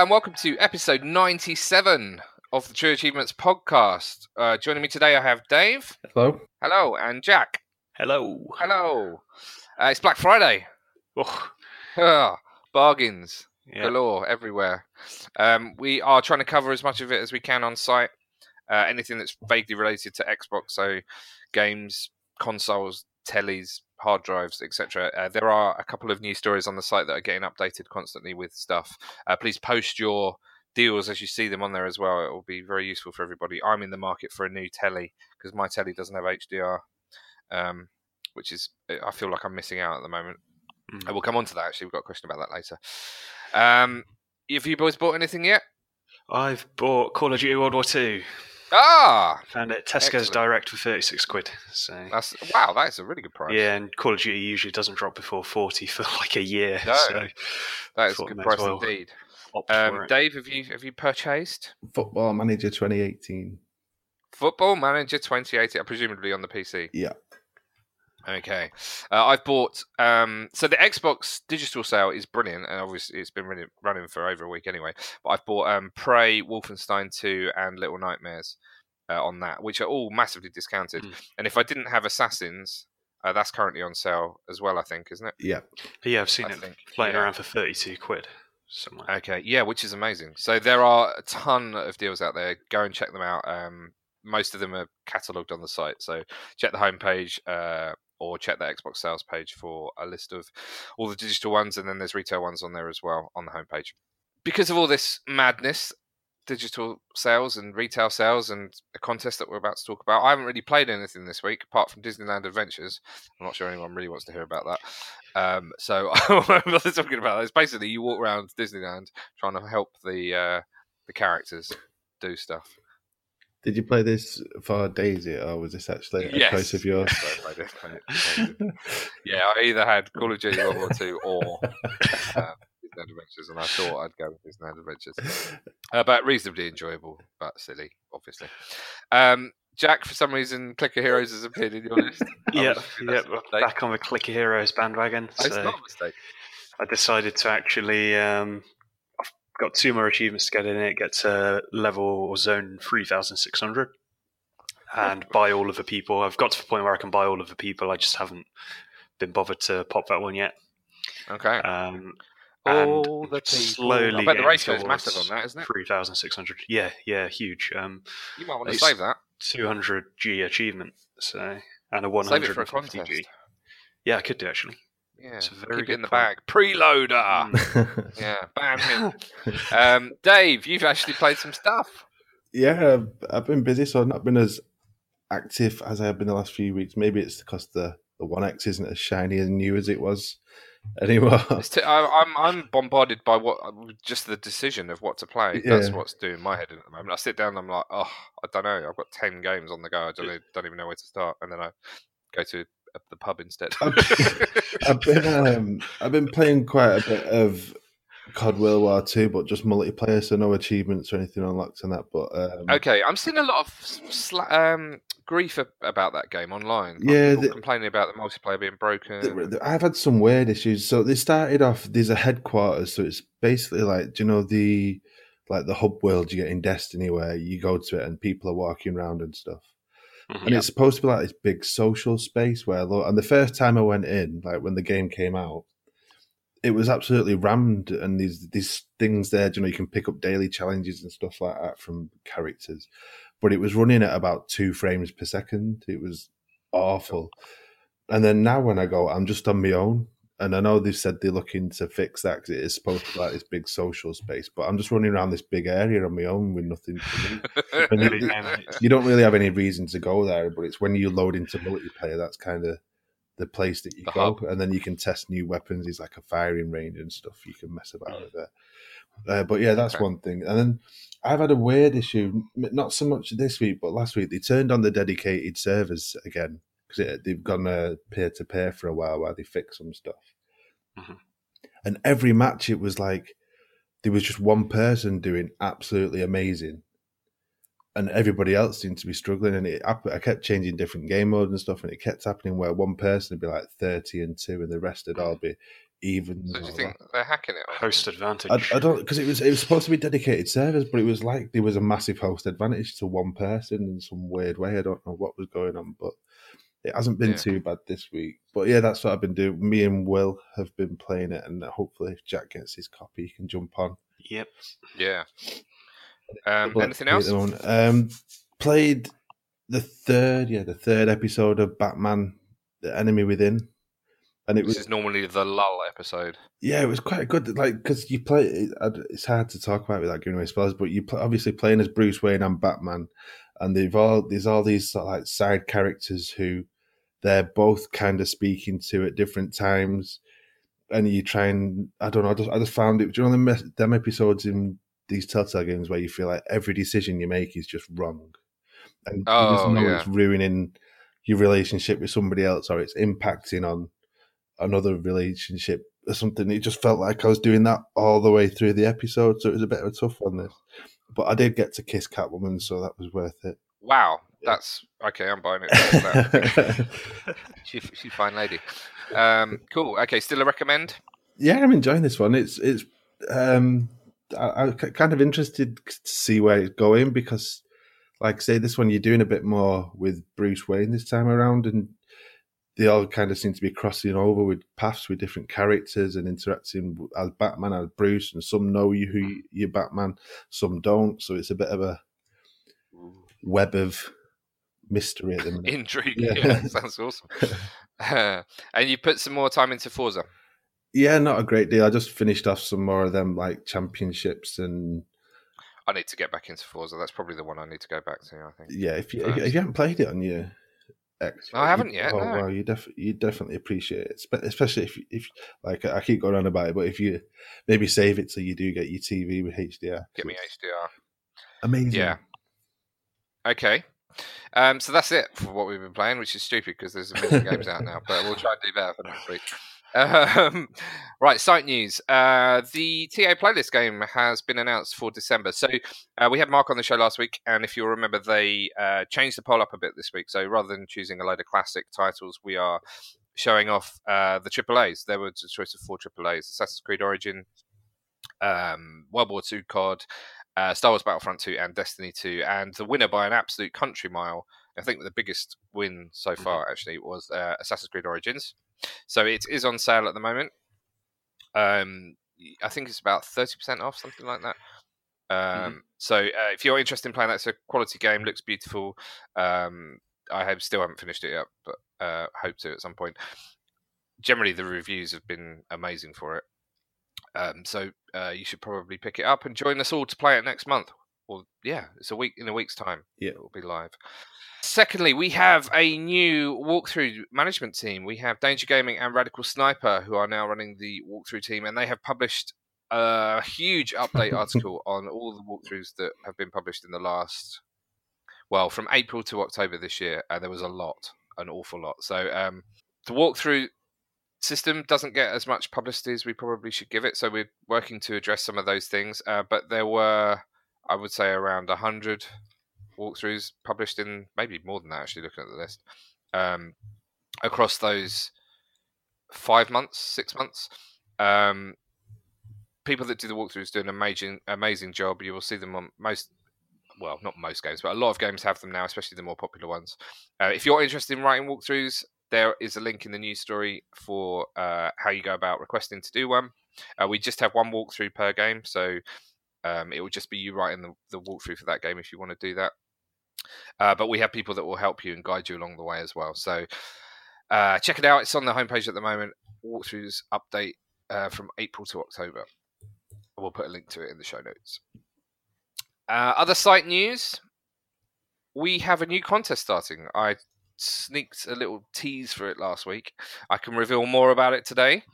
Hello and welcome to episode 97 of the True Achievements podcast. Uh, joining me today, I have Dave. Hello. Hello, and Jack. Hello. Hello. Uh, it's Black Friday. Oh, Ah, bargains yeah. galore everywhere. Um, we are trying to cover as much of it as we can on site. Uh, anything that's vaguely related to Xbox, so games, consoles, tellies, hard drives, etc. Uh, there are a couple of new stories on the site that are getting updated constantly with stuff. Uh, please post your deals as you see them on there as well. It will be very useful for everybody. I'm in the market for a new telly because my telly doesn't have HDR, um, which is I feel like I'm missing out at the moment. Mm. Uh, We'll come on to that. Actually, we've got a question about that later. Um, have you boys bought anything yet? I've bought Call of Duty World War Two. Ah, Found it at Tesco's Excellent. Direct for thirty six quid. So that's wow. That is a really good price. yeah, and Call of Duty usually doesn't drop before forty for like a year. No, so that is a good price well indeed. Um. Dave, have you have you purchased Football Manager 2018. Football Manager 2018? Presumably on the PC. Yeah. Okay, uh, I've bought. Um, so the Xbox digital sale is brilliant, and obviously it's been running, running for over a week anyway. But I've bought um, Prey, Wolfenstein 2, and Little Nightmares uh, on that, which are all massively discounted. Mm. And if I didn't have Assassins, uh, that's currently on sale as well. I think, isn't it? Yeah. yeah, I've seen I it think, floating yeah. around for thirty two quid somewhere. Okay, yeah, which is amazing. So there are a ton of deals out there. Go and check them out. Um, most of them are catalogued on the site. So check the homepage uh, or check the Xbox sales page for a list of all the digital ones, and then there's retail ones on there as well on the homepage. Because of all this madness, digital sales and retail sales and a contest that we're about to talk about, I haven't really played anything this week apart from Disneyland Adventures. I'm not sure anyone really wants to hear about that. Um, so I'm not talking about is basically you walk around Disneyland trying to help the uh, the characters do stuff. Did you play this for Daisy, or was this actually a Yes. choice of yours? Yes, I played it, yeah, I either had Call of Duty World War Two or Disneyland Adventures, and I thought I'd go with Disneyland Adventures. Uh, but reasonably enjoyable, but silly, obviously. Um, Jack, for some reason, Clicker Heroes has appeared in your list. I Yeah, yeah, that's a we're mistake. back on the Clicker Heroes bandwagon. Oh, It's so not a mistake. I decided to actually. Um, I've got two more achievements to get in it. Get to level or zone three thousand six hundred, and buy all of the people. I've got to the point where I can buy all of the people. I just haven't been bothered to pop that one yet. Okay. Um, All the people. slowly I bet the getting ratio is massive on that, isn't it? Three thousand six hundred. Yeah, yeah, huge. Um, You might want to save that. two hundred G achievement. So and a one Save it hundred for a and fifty contest. G. Yeah, I could do actually. Yeah, It's a very keep it in the point. bag. Preloader. Mm. Yeah, bam um, Dave, you've actually played some stuff. yeah, I've, I've been busy, so I've not been as active as I have been the last few weeks. Maybe it's because the, the One X isn't as shiny and new as it was anymore. It's t- I, I'm I'm bombarded by what just the decision of what to play. That's what's doing my head at the moment. I sit down and I'm like, oh, I don't know. I've got ten games on the go. I don't, know, don't even know where to start, and then I go to uh, the pub instead. I've been um, I've been playing quite a bit of COD World War Two, but just multiplayer, so no achievements or anything unlocked on that. But um, okay, I'm seeing a lot of sla- um, grief about that game online. Like, Yeah, the- complaining about the multiplayer being broken. The- the- I've had some weird issues. So they started off. There's a headquarters, so it's basically like do you know the like the hub world you get in Destiny, where you go to it and people are walking around and stuff. Mhm. And it's supposed to be like this big social space where. And the first time I went in, like when the game came out, it was absolutely rammed, and these these things there. You know, you can pick up daily challenges and stuff like that from characters, but it was running at about two frames per second. It was awful. And then now when I go, I'm just on my own. And I know they've said they're looking to fix that because it is supposed to be like this big social space, but I'm just running around this big area on my own with nothing to do. And you, you don't really have any reason to go there, but it's when you load into multiplayer that's kind of the place that you The go, hub. and then you can test new weapons. It's like a firing range and stuff you can mess about with there. Uh, but yeah, that's Okay. one thing. And then I've had a weird issue, not so much this week, but last week they turned on the dedicated servers again because they've gone uh, peer to peer for a while while they fix some stuff. Mhm. And every match, it was like there was just one person doing absolutely amazing, and everybody else seemed to be struggling. And it, I kept changing different game modes and stuff, and it kept happening where one person would be like thirty and two, and the rest would all be even. So do you think that. they're hacking it? or Host advantage. I, I don't because it was it was supposed to be dedicated servers, but it was like there was a massive host advantage to one person in some weird way. I don't know what was going on, but it hasn't been Yeah. too bad this week. But yeah, that's what I've been doing. Me and Will have been playing it, and hopefully, if Jack gets his copy, he can jump on. Yep. Yeah. Um, anything else? Um, played the third, yeah, the third episode of Batman: The Enemy Within, and it This was is normally the lull episode. yeah, it was quite good. Like because you play, it, it's hard to talk about without giving away spoilers, but you play, obviously playing as Bruce Wayne and Batman, and they've all there's all these sort of like side characters who they're both kind of speaking to at different times, and you try and I don't know. I just I just found it. Do you know them them episodes in these Telltale games where you feel like every decision you make is just wrong, and you just Oh, know yeah. it's ruining your relationship with somebody else, or it's impacting on another relationship or something. It just felt like I was doing that all the way through the episode, so it was a bit of a tough one. This, but I did get to kiss Catwoman, so that was worth it. Wow, that's okay. I'm buying it. She, she's a fine lady. Um, cool. Okay, still a recommend. yeah, I'm enjoying this one. It's it's um, I, I'm kind of interested to see where it's going because, like say, this one you're doing a bit more with Bruce Wayne this time around, and they all kind of seem to be crossing over with paths with different characters and interacting as Batman as Bruce, and some know you who you're Batman, some don't. So it's a bit of a web of mystery at the minute. Intrigue. Yeah. Yeah, sounds awesome. Uh, and you put some more time into Forza. Yeah, not a great deal. I just finished off some more of them like championships and I need to get back into Forza. That's probably the one I need to go back to. I think. yeah. If you if, Nice. if you haven't played it on your X, I haven't you- yet, Oh no. wow, you def you definitely appreciate it, Spe- especially if if like I keep going on about it, but if you maybe save it so you do get your TV with HDR, Get me HDR. amazing. Yeah. Okay. Um, so that's it for what we've been playing, which is stupid because there's a million games out now, but we'll try and do better for next week. Um, right, site news. Uh, the TA playlist game has been announced for December. So uh, we had Mark on the show last week, and if you'll remember, they uh, changed the poll up a bit this week. So rather than choosing a load of classic titles, we are showing off uh, the AAAs. There was a choice of four AAAs: Assassin's Creed Origin, um, World War II COD, uh, Star Wars Battlefront 2 and Destiny 2. And the winner by an absolute country mile, I think the biggest win so far actually was uh, Assassin's Creed Origins. So it is on sale at the moment. Um, I think it's about 30% off, something like that. Um, So uh, if you're interested in playing that, it's a quality game, looks beautiful. Um, I have, still haven't finished it yet, but uh, hope to at some point. Generally, the reviews have been amazing for it. Um, so uh, you should probably pick it up and join us all to play it next month. Well, yeah, it's a week in a week's time. Yeah. it will be live. Secondly, we have a new walkthrough management team. We have Danger Gaming and Radical Sniper, who are now running the walkthrough team, and they have published a huge update article on all the walkthroughs that have been published in the last, well, from April to October this year. And there was a lot, an awful lot. So um, the walkthrough system doesn't get as much publicity as we probably should give it. So we're working to address some of those things. Uh, but there were, I would say, around 100 walkthroughs published in maybe more than that, actually, looking at the list, um, across those five months, six months. Um, people that do the walkthroughs do an amazing, amazing job. You will see them on most. Well, not most games, but a lot of games have them now, especially the more popular ones. Uh, if you're interested in writing walkthroughs, there is a link in the news story for uh, how you go about requesting to do one. Uh, we just have one walkthrough per game, so um, it will just be you writing the, the walkthrough for that game if you want to do that. Uh, but we have people that will help you and guide you along the way as well. So uh, check it out. It's on the homepage at the moment. Walkthroughs update uh, from April to October. We'll put a link to it in the show notes. Uh, other site news. We have a new contest starting. I sneaked a little tease for it last week. I can reveal more about it today.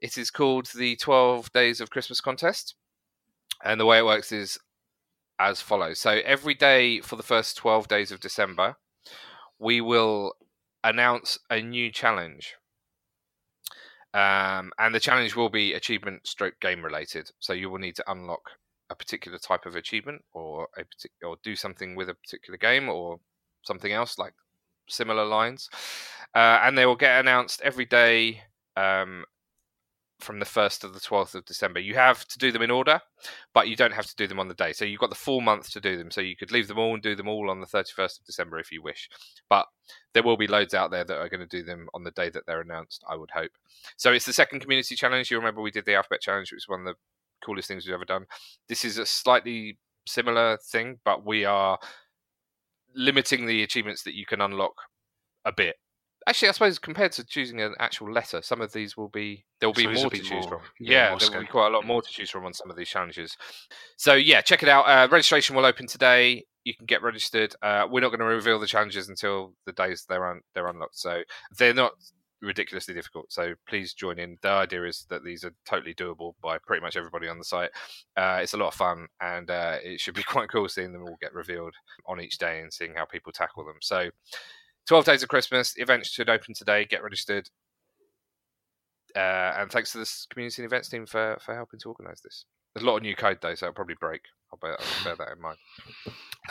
It is called the 12 Days of Christmas contest. And the way it works is as follows. So every day for the first 12 days of December, we will announce a new challenge. Um, and the challenge will be achievement stroke game related. So you will need to unlock a particular type of achievement or a partic- or do something with a particular game or something else like similar lines. Uh, and they will get announced every day um, from the 1st to the 12th of December. You have to do them in order, but you don't have to do them on the day. So you've got the full month to do them. So you could leave them all and do them all on the 31st of December if you wish. But there will be loads out there that are going to do them on the day that they're announced, I would hope. So it's the second community challenge. You remember we did the alphabet challenge, which was one of the coolest things we've ever done. This is a slightly similar thing, but we are limiting the achievements that you can unlock a bit. Actually, I suppose compared to choosing an actual letter, some of these will be there will be more to choose more- from. yeah, Yeah, there will be quite a lot more to choose from on some of these challenges. So yeah, check it out. Uh, registration will open today. You can get registered. Uh, we're not going to reveal the challenges until the days they're un- they're unlocked. So they're not ridiculously difficult. So please join in. The idea is that these are totally doable by pretty much everybody on the site. Uh, it's a lot of fun, and uh, it should be quite cool seeing them all get revealed on each day and seeing how people tackle them. So, 12 days of Christmas events should open today. Get registered. Uh, and thanks to this community and events team for, for helping to organise this. There's a lot of new code though, so it'll probably break. I'll bear, I'll bear that in mind.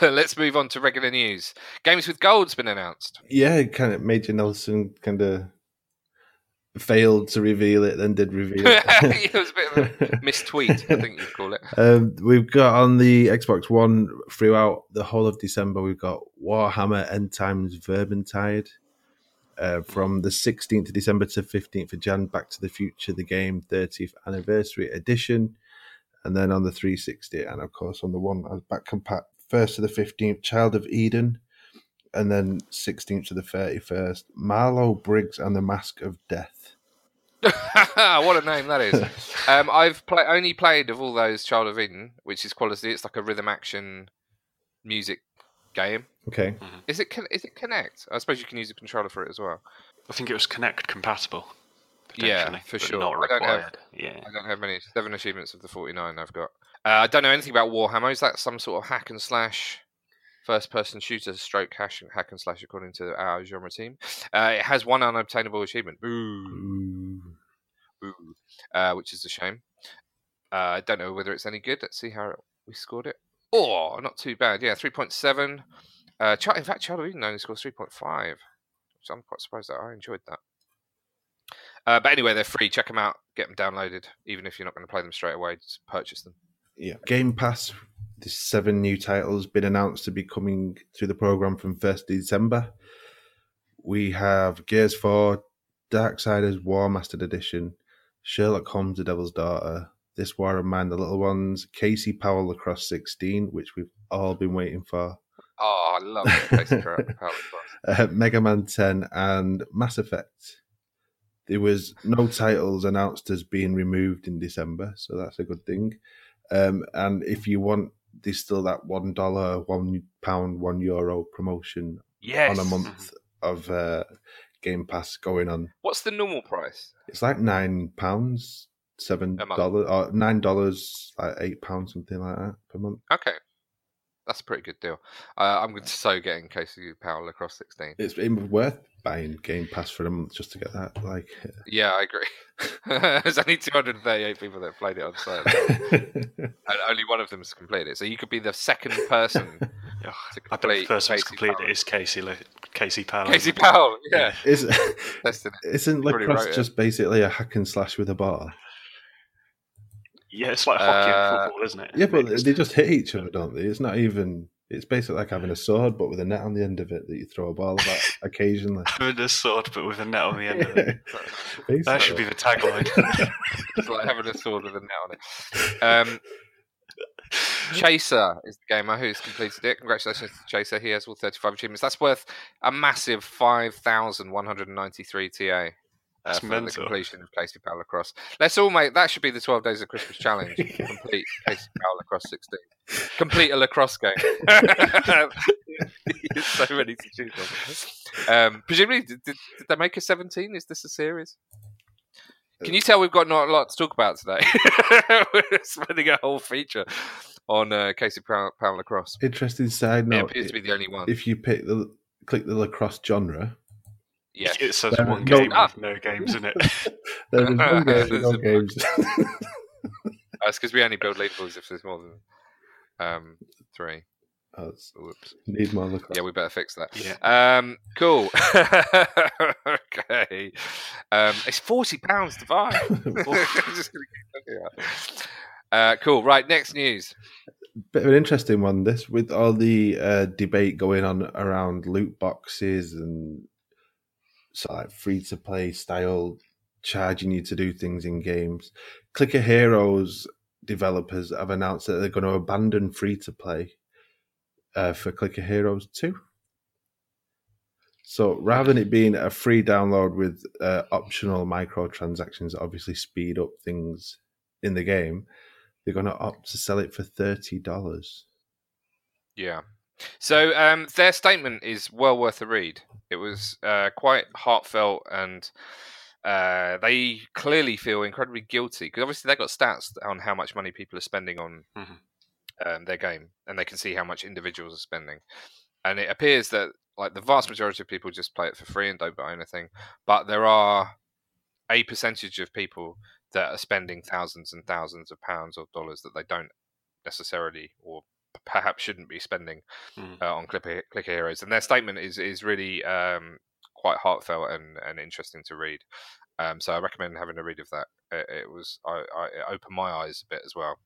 Let's move on to regular news. Games with Gold's been announced. Yeah, kind of Major Nelson kind of failed to reveal it, then did reveal it. it was a bit of a mistweet, I think you'd call it. Um, we've got on the Xbox One throughout the whole of December. We've got Warhammer End Times Vermintide uh, from the 16th of December to 15th of Jan. Back to the Future, the game 30th anniversary edition, and then on the 360, and of course on the one as back compat, first to the 15th, Child of Eden, and then 16th to the 31st, Marlow Briggs and the Mask of Death. what a name that is. Um, I've play- only played of all those Child of Eden, which is quality. It's like a rhythm action music game. Okay. Is it con- is it Kinect? I suppose you can use a controller for it as well. I think it was Kinect compatible. Yeah, for sure. Not I don't have- required. Yeah. I don't have many. Seven achievements of the 49 I've got. Uh, I don't know anything about Warhammer. Is that some sort of hack and slash first person shooter stroke hash hack and slash according to our genre team? Uh, it has one unobtainable achievement. Boo. Boo. Uh, which is a shame. Uh, I don't know whether it's any good. Let's see how we scored it. Oh, not too bad. Yeah, 3.7. Uh, in fact, Child of Eden only scores 3.5, which I'm quite surprised that I enjoyed that. Uh, but anyway, they're free. Check them out. Get them downloaded. Even if you're not going to play them straight away, just purchase them. Yeah. Game Pass, there's seven new titles been announced to be coming through the program from 1st December. We have Gears 4, Darksiders Warmastered Edition, Sherlock Holmes The Devil's Daughter, This War of Mine, The Little Ones, Casey Powell Lacrosse 16, which we've all been waiting for, Oh, I love it. Tasty crap. Uh, Mega Man 10, and Mass Effect. There was no titles announced as being removed in December, so that's a good thing. Um, and if you want, there's still that one dollar, one pound, one euro promotion Yes. on a month of uh, Game Pass going on. What's the normal price? It's like nine pounds, seven dollars, or nine dollars, like eight pounds, something like that per month. Okay. That's a pretty good deal. Uh, I'm so getting Casey Power Lacrosse 16. It's worth buying Game Pass for a month just to get that. Like, Yeah, I agree. There's only 238 people that played it on sale. and only one of them's completed it. So you could be the second person Ugh, to I bet the first person who's Casey completed Powell. it is Casey Le- Casey Powell. Casey Powell, yeah. Is, Testing it. isn't lacrosse wrote it. just basically a hack and slash with a ball? Yeah, it's like hockey Uh, and football, isn't it? Yeah, but Mixed. they just hit each other, don't they? It's not even. It's basically like having a sword, but with a net on the end of it that you throw a ball about occasionally. Having a sword, but with a net on the end of it. Basically. That should be the tagline. It's like having a sword with a net on it. Um, Chaser is the gamer who's completed it. Congratulations to Chaser. He has all 35 achievements. That's worth a massive 5,193 TA. Uh, for the completion of Casey Lacrosse. Let's all make that should be the 12 days of Christmas challenge. Complete Casey Lacrosse 16. Complete a lacrosse game. so many to choose from. Um, presumably, did, did, they make a 17? Is this a series? Can you tell we've got not a lot to talk about today? We're spending a whole feature on uh, Casey Power, Power Lacrosse. Interesting side note. It appears to be the only one. if you pick the click the lacrosse genre, Yeah. It says There one is no- game with no games in it. there is no, game, There's no games. That's because we only build leaderboards if there's more than um, three. Oh, it's- Whoops. need more look. Yeah, we better fix that. Yeah. Um, cool. okay. Um, it's forty pounds to buy. Just gonna keep looking at it. Uh, cool. Right. Next news. bit of an interesting one. This with all the uh, debate going on around loot boxes and so like free to play style charging you to do things in games. Clicker Heroes developers have announced that they're going to abandon free to play uh, for Clicker Heroes two. So rather than it being a free download with uh, optional microtransactions that obviously speed up things in the game, they're going to opt to sell it for thirty dollars. Yeah. So um, their statement is well worth a read. It was uh, quite heartfelt, and uh, they clearly feel incredibly guilty because obviously they've got stats on how much money people are spending on Mhm. um, their game, and they can see how much individuals are spending. And it appears that like the vast majority of people just play it for free and don't buy anything, but there are a percentage of people that are spending thousands and thousands of pounds or dollars that they don't necessarily or perhaps shouldn't be spending Mm. uh, on Clicker, Clicker Heroes. And their statement is is really um, quite heartfelt and, and interesting to read. Um, so I recommend having a read of that. It, it was I, I, it opened my eyes a bit as well,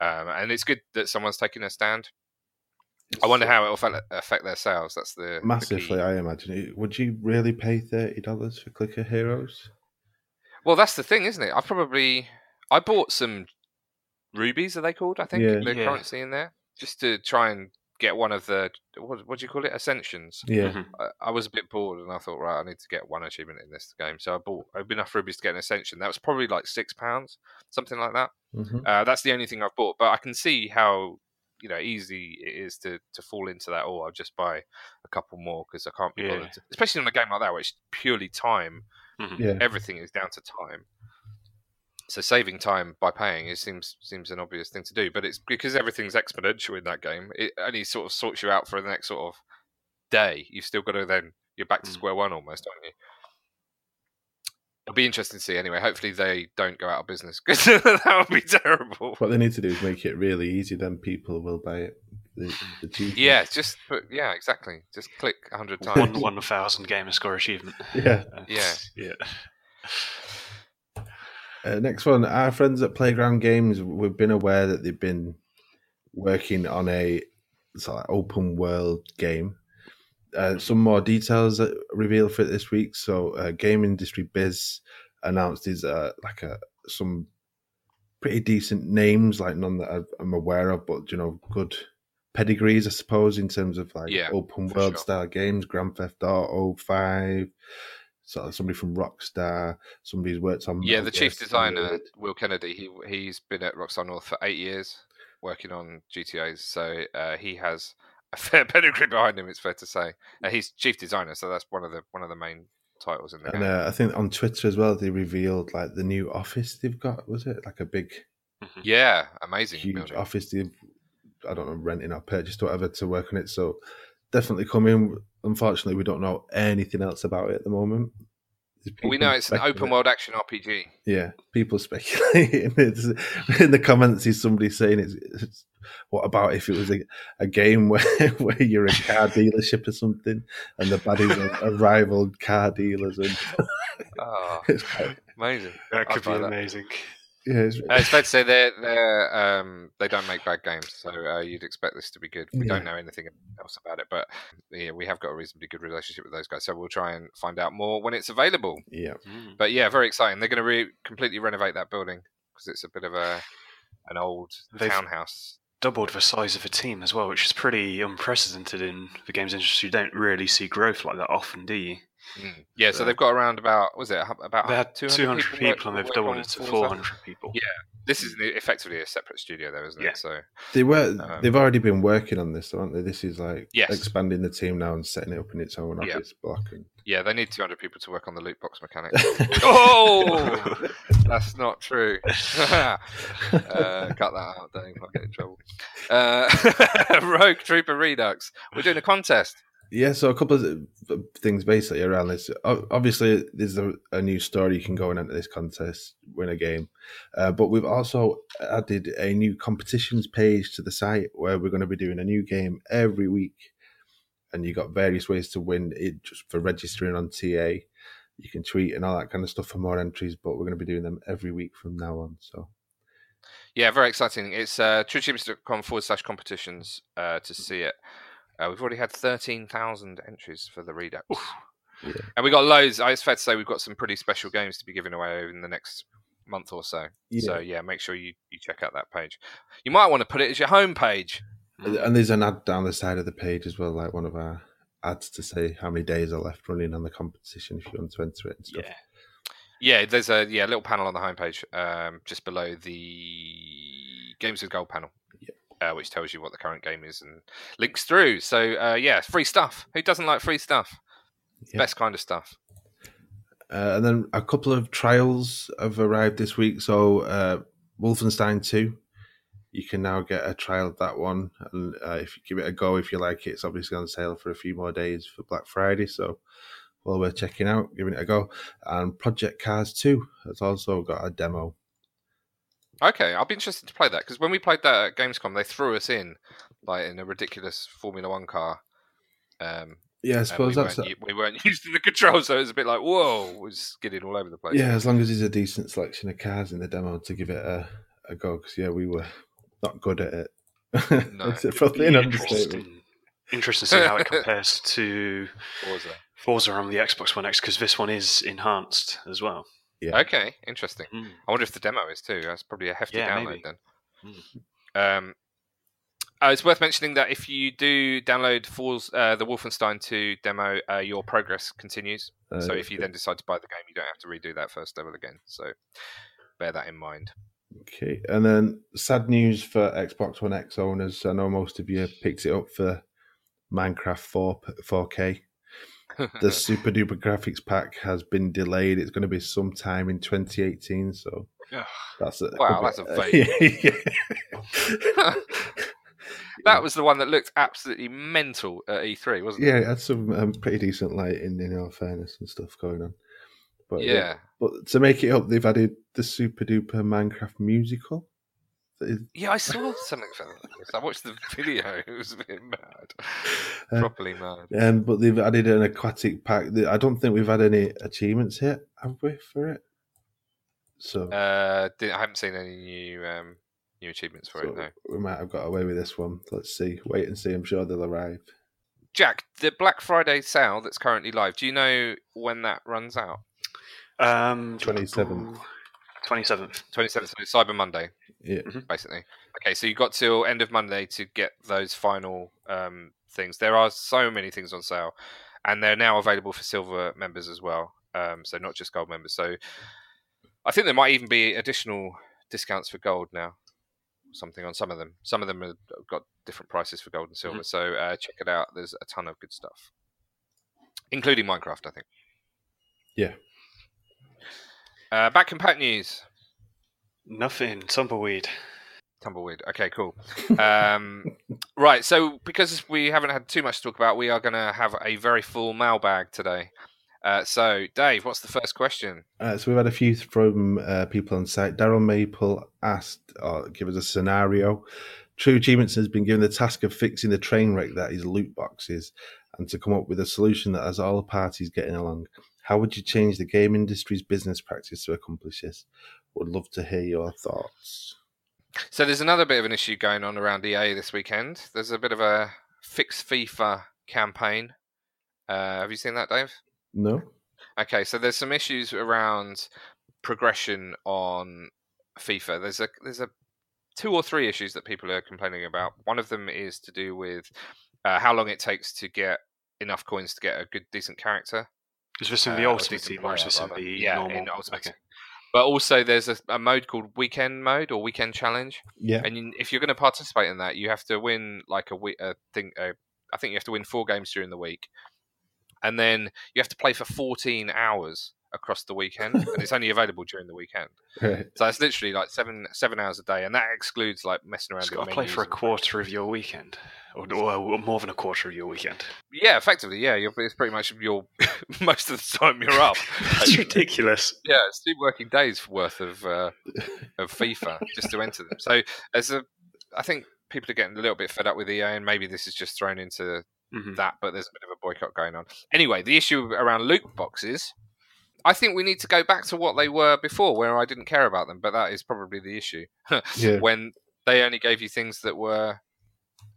um, and it's good that someone's taking a stand. I wonder how it will affect, affect their sales. That's the the Massively, key. I imagine. Would you really pay thirty dollars for Clicker Heroes? Well, that's the thing, isn't it? I probably I bought some rubies. Are they called? I think Yeah. the Yeah. currency in there just to try and get one of the what, what do you call it? Ascensions. Yeah, Mhm. I, I was a bit bored and I thought, right, I need to get one achievement in this game. So I bought enough rubies to get an ascension. That was probably like six pounds, something like that. hmm Uh, that's the only thing I've bought, but I can see how you know easy it is to to fall into that. Oh, I'll just buy a couple more because I can't be Yeah. bothered. To, especially on a game like that, where it's purely time. Mhm. yeah. Everything is down to time. So saving time by paying it seems seems an obvious thing to do, but it's because everything's exponential in that game. It only sort of sorts you out for the next sort of day. You've still got to then you're back to Mm. square one almost, aren't you? It'll be interesting to see. Anyway, hopefully they don't go out of business because that would be terrible. What they need to do is make it really easy. Then people will buy it. The, the. Yeah, just but yeah, exactly. Just click a hundred times. One one thousand gamer score achievement. yeah. Yeah. yeah. Uh, next one, our friends at Playground Games. We've been aware that they've been working on a sort of open world game. Uh, some more details uh, revealed for it this week. So, uh, Game Industry Biz announced is uh, like a some pretty decent names, like none that I'm aware of, but you know, good pedigrees, I suppose, in terms of like Yeah, open world sure. style games. Grand Theft Auto Five. Sort of somebody from Rockstar, somebody who's worked on Yeah, the Metal chief designer Solid. Will Kennedy. He he's been at Rockstar North for eight years, working on GTA's. So uh, he has a fair pedigree behind him. It's fair to say. Uh, he's chief designer, so that's one of the one of the main titles in the And game. uh, I think on Twitter as well, they revealed like the new office they've got. Was it like a big, yeah, amazing. huge building. office they've, I don't know, renting or purchased or whatever to work on it? So definitely coming. Unfortunately, we don't know anything else about it at the moment. We know it's an open world action RPG. Yeah, people speculating. It's, in the comments, is somebody saying it's, it's. What about if it was a, a game where where you're a car dealership or something, and the baddies are, are rival car dealers, and Oh, it's quite, amazing. That I'd could be amazing. that. Amazing. yeah, it's, it's fair to say they're, they're um, they don't make bad games, so uh, you'd expect this to be good. We Yeah. don't know anything else about it, but yeah, we have got a reasonably good relationship with those guys, so we'll try and find out more when it's available. yeah. Mm. But yeah, very exciting. They're going to re- completely renovate that building because it's a bit of a an old They've- townhouse. Doubled the size of the team as well, which is pretty unprecedented in the games industry. You don't really see growth like that often, do you? Mm. Yeah, so So- they've got around about was it about They had 200, 200 people, people, and they've work doubled it to Forza? 400 people. Yeah. This is effectively a separate studio, though, isn't Yeah. it? So They were. Um, they've already been working on this, haven't they? This is like Yes. expanding the team now and setting it up in its own Yeah. office block. And yeah, they need 200 people to work on the loot box mechanic. oh, that's not true. uh, cut that out, Dave. I'll get in trouble. Uh, Rogue Trooper Redux. We're doing a contest. Yeah, so a couple of things basically around this. Obviously, there's a, a new story you can go and enter this contest, win a game. Uh, but we've also added a new competitions page to the site where we're going to be doing a new game every week. And you've got various ways to win it just for registering on TA. You can tweet and all that kind of stuff for more entries, but we're going to be doing them every week from now on. So yeah, very exciting. It's uh, trueachievements.com forward slash competitions uh, to see it. Uh, we've already had 13,000 entries for the Redux. Yeah. And we got loads. It's fair to say we've got some pretty special games to be giving away in the next month or so. Yeah. So, yeah, make sure you, you check out that page. You might want to put it as your home page. And there's an ad down the side of the page as well, like one of our ads to say how many days are left running on the competition if you want to enter it and stuff. Yeah. Yeah, there's a yeah little panel on the homepage um, just below the Games with Gold panel uh, which tells you what the current game is and links through. So uh, yeah, free stuff. Who doesn't like free stuff? Best kind of stuff. Uh, and then a couple of trials have arrived this week. So uh, Wolfenstein Two, you can now get a trial of that one, and uh, if you give it a go, if you like it, it's obviously on sale for a few more days for Black Friday. So well worth checking out, giving it a go. And Project Cars Two has also got a demo Okay, I'll be interested to play that because when we played that at Gamescom, they threw us in like in a ridiculous Formula One car. Um, yeah, I suppose we that's weren't, we weren't used to the controls, so it was a bit like whoa, it was skidding all over the place. Yeah, as long as there's a decent selection of cars in the demo to give it a, a go, because yeah, we were not good at it. No, it's probably an interesting. Interesting to see how it compares to Forza. Forza on the Xbox One X because this one is enhanced as well. Yeah. Okay, interesting. Mm. I wonder if the demo is too. That's probably a hefty yeah, download maybe. then. Mm. Um, uh, it's worth mentioning that if you do download Falls, uh, the Wolfenstein 2 demo, uh, your progress continues. Uh, so if you then decide to buy the game, you don't have to redo that first level again. So bear that in mind. Okay, and then sad news for Xbox One X owners. I know most of you picked it up for Minecraft 4 4K the super duper graphics pack has been delayed. It's going to be sometime in 2018. So that's a, wow, that's a fake. that was the one that looked absolutely mental at E3, wasn't it? Yeah, it had some um, pretty decent lighting, in all fairness, and stuff going on. But yeah. yeah. but to make it up, they've added the super duper Minecraft musical. Yeah, I saw something for this. I watched the video. It was a bit mad, uh, properly mad. Um, but they've added an aquatic pack. I don't think we've had any achievements yet, have we, for it? So uh, I haven't seen any new um, new achievements for so it. No, we might have got away with this one. Let's see. Wait and see. I'm sure they'll arrive. Jack, the Black Friday sale that's currently live. Do you know when that runs out? Um, twenty seventh. 27th. 27th, so Cyber Monday. Yeah. Mm-hmm. Basically. Okay, so you got till end of Monday to get those final um, things. There are so many things on sale, and they're now available for silver members as well. Um, so not just gold members. So I think there might even be additional discounts for gold now. Something on some of them. Some of them have got different prices for gold and silver. Mm-hmm. So uh, check it out. There's a ton of good stuff, including Minecraft. I think. Yeah. Uh, back pack news. Nothing. Tumbleweed. Tumbleweed. Okay, cool. Um, right, so because we haven't had too much to talk about, we are going to have a very full mailbag today. Uh, so, Dave, what's the first question? Uh, so we've had a few from uh, people on site. Daryl Maple asked, or give us a scenario. True Achievements has been given the task of fixing the train wreck that is loot boxes, and to come up with a solution that has all parties getting along. How would you change the game industry's business practice to accomplish this? Would love to hear your thoughts. So there's another bit of an issue going on around EA this weekend. There's a bit of a fix FIFA campaign. Uh, have you seen that, Dave? No. Okay, so there's some issues around progression on FIFA. There's a there's a two or three issues that people are complaining about. One of them is to do with uh, how long it takes to get enough coins to get a good decent character. Is this in the uh, Ultimate Team or is this in the yeah, normal? In Ultimate okay. But also, there's a, a, mode called Weekend Mode or Weekend Challenge. Yeah. And you, if you're going to participate in that, you have to win like a week. A thing. A, I think you have to win four games during the week, and then you have to play for 14 hours across the weekend, and it's only available during the weekend. Right. So it's literally like seven seven hours a day, and that excludes like messing around. With got to play for a quarter of your weekend, or, or more than a quarter of your weekend. Yeah, effectively, yeah. You're, it's pretty much your most of the time you're up. That's ridiculous. Yeah, it's two working days worth of uh, of FIFA just to enter them. So as a, I think people are getting a little bit fed up with EA, and maybe this is just thrown into Mhm. that, but there's a bit of a boycott going on. Anyway, the issue around loot boxes, I think we need to go back to what they were before, where I didn't care about them, but that is probably the issue. Yeah. when they only gave you things that were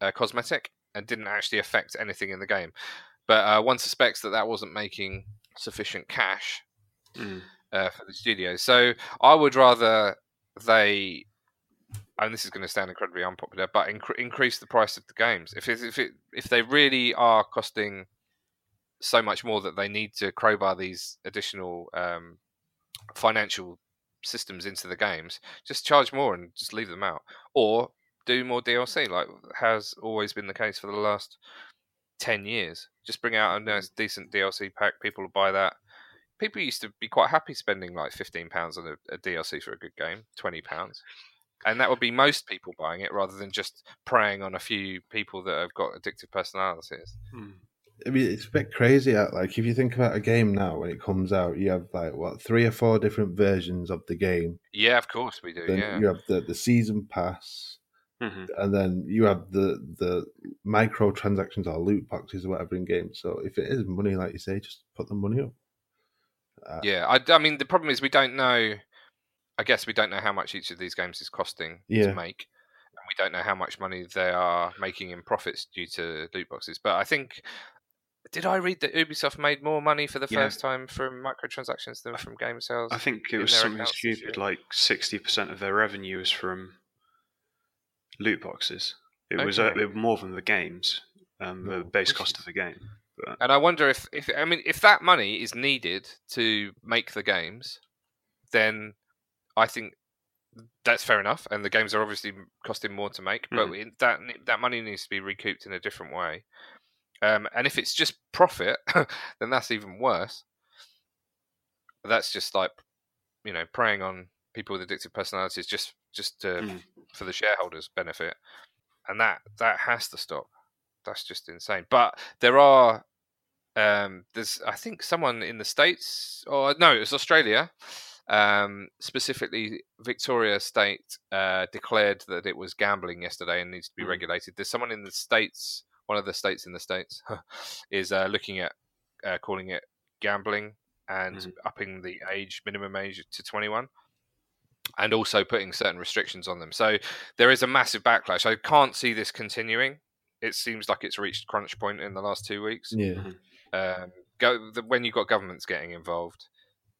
uh, cosmetic and didn't actually affect anything in the game. But uh, one suspects that that wasn't making sufficient cash Mm. uh, for the studio. So I would rather they, and this is going to sound incredibly unpopular, but incre- increase the price of the games. If it, if it if they really are costing so much more that they need to crowbar these additional um, financial systems into the games, just charge more and just leave them out, or do more DLC, like has always been the case for the last ten years. Just bring out a nice, decent DLC pack. People will buy that. People used to be quite happy spending like fifteen pounds on a, a DLC for a good game, twenty pounds, and that would be most people buying it rather than just preying on a few people that have got addictive personalities. Mm. I mean, it's a bit crazy. uh, Like, if you think about a game now, when it comes out, you have like what three or four different versions of the game. Yeah, of course we do. Then yeah, you have the, the season pass, Mhm. and then you have the the microtransactions or loot boxes or whatever in games. So if it is money, like you say, just put the money up. Uh, Yeah, I, I mean the problem is we don't know. I guess we don't know how much each of these games is costing Yeah. to make, and we don't know how much money they are making in profits due to loot boxes. But I think, did I read that Ubisoft made more money for the Yeah. first time from microtransactions than from game sales? I think it was something stupid, like sixty percent of their revenue was from loot boxes. It was uh, it more than the games, um, the base cost of the game. But And I wonder if, if I mean, if that money is needed to make the games, then I think that's fair enough. And the games are obviously costing more to make, but it, that that money needs to be recouped in a different way. Um, and if it's just profit, then that's even worse. That's just like, you know, preying on people with addictive personalities just just to, Mm. for the shareholders' benefit, and that that has to stop. That's just insane. But there are um, there's I think someone in the states or no, it's Australia. Um, specifically, Victoria State uh, declared that it was gambling yesterday and needs to be Mm. regulated. There's someone in the states, one of the states in the states, is uh, looking at uh, calling it gambling and Mhm. upping the age minimum age to 21 and also putting certain restrictions on them. So there is a massive backlash. I can't see this continuing. It seems like it's reached crunch point in the last two weeks. Yeah. Um, go the, when you've got governments getting involved,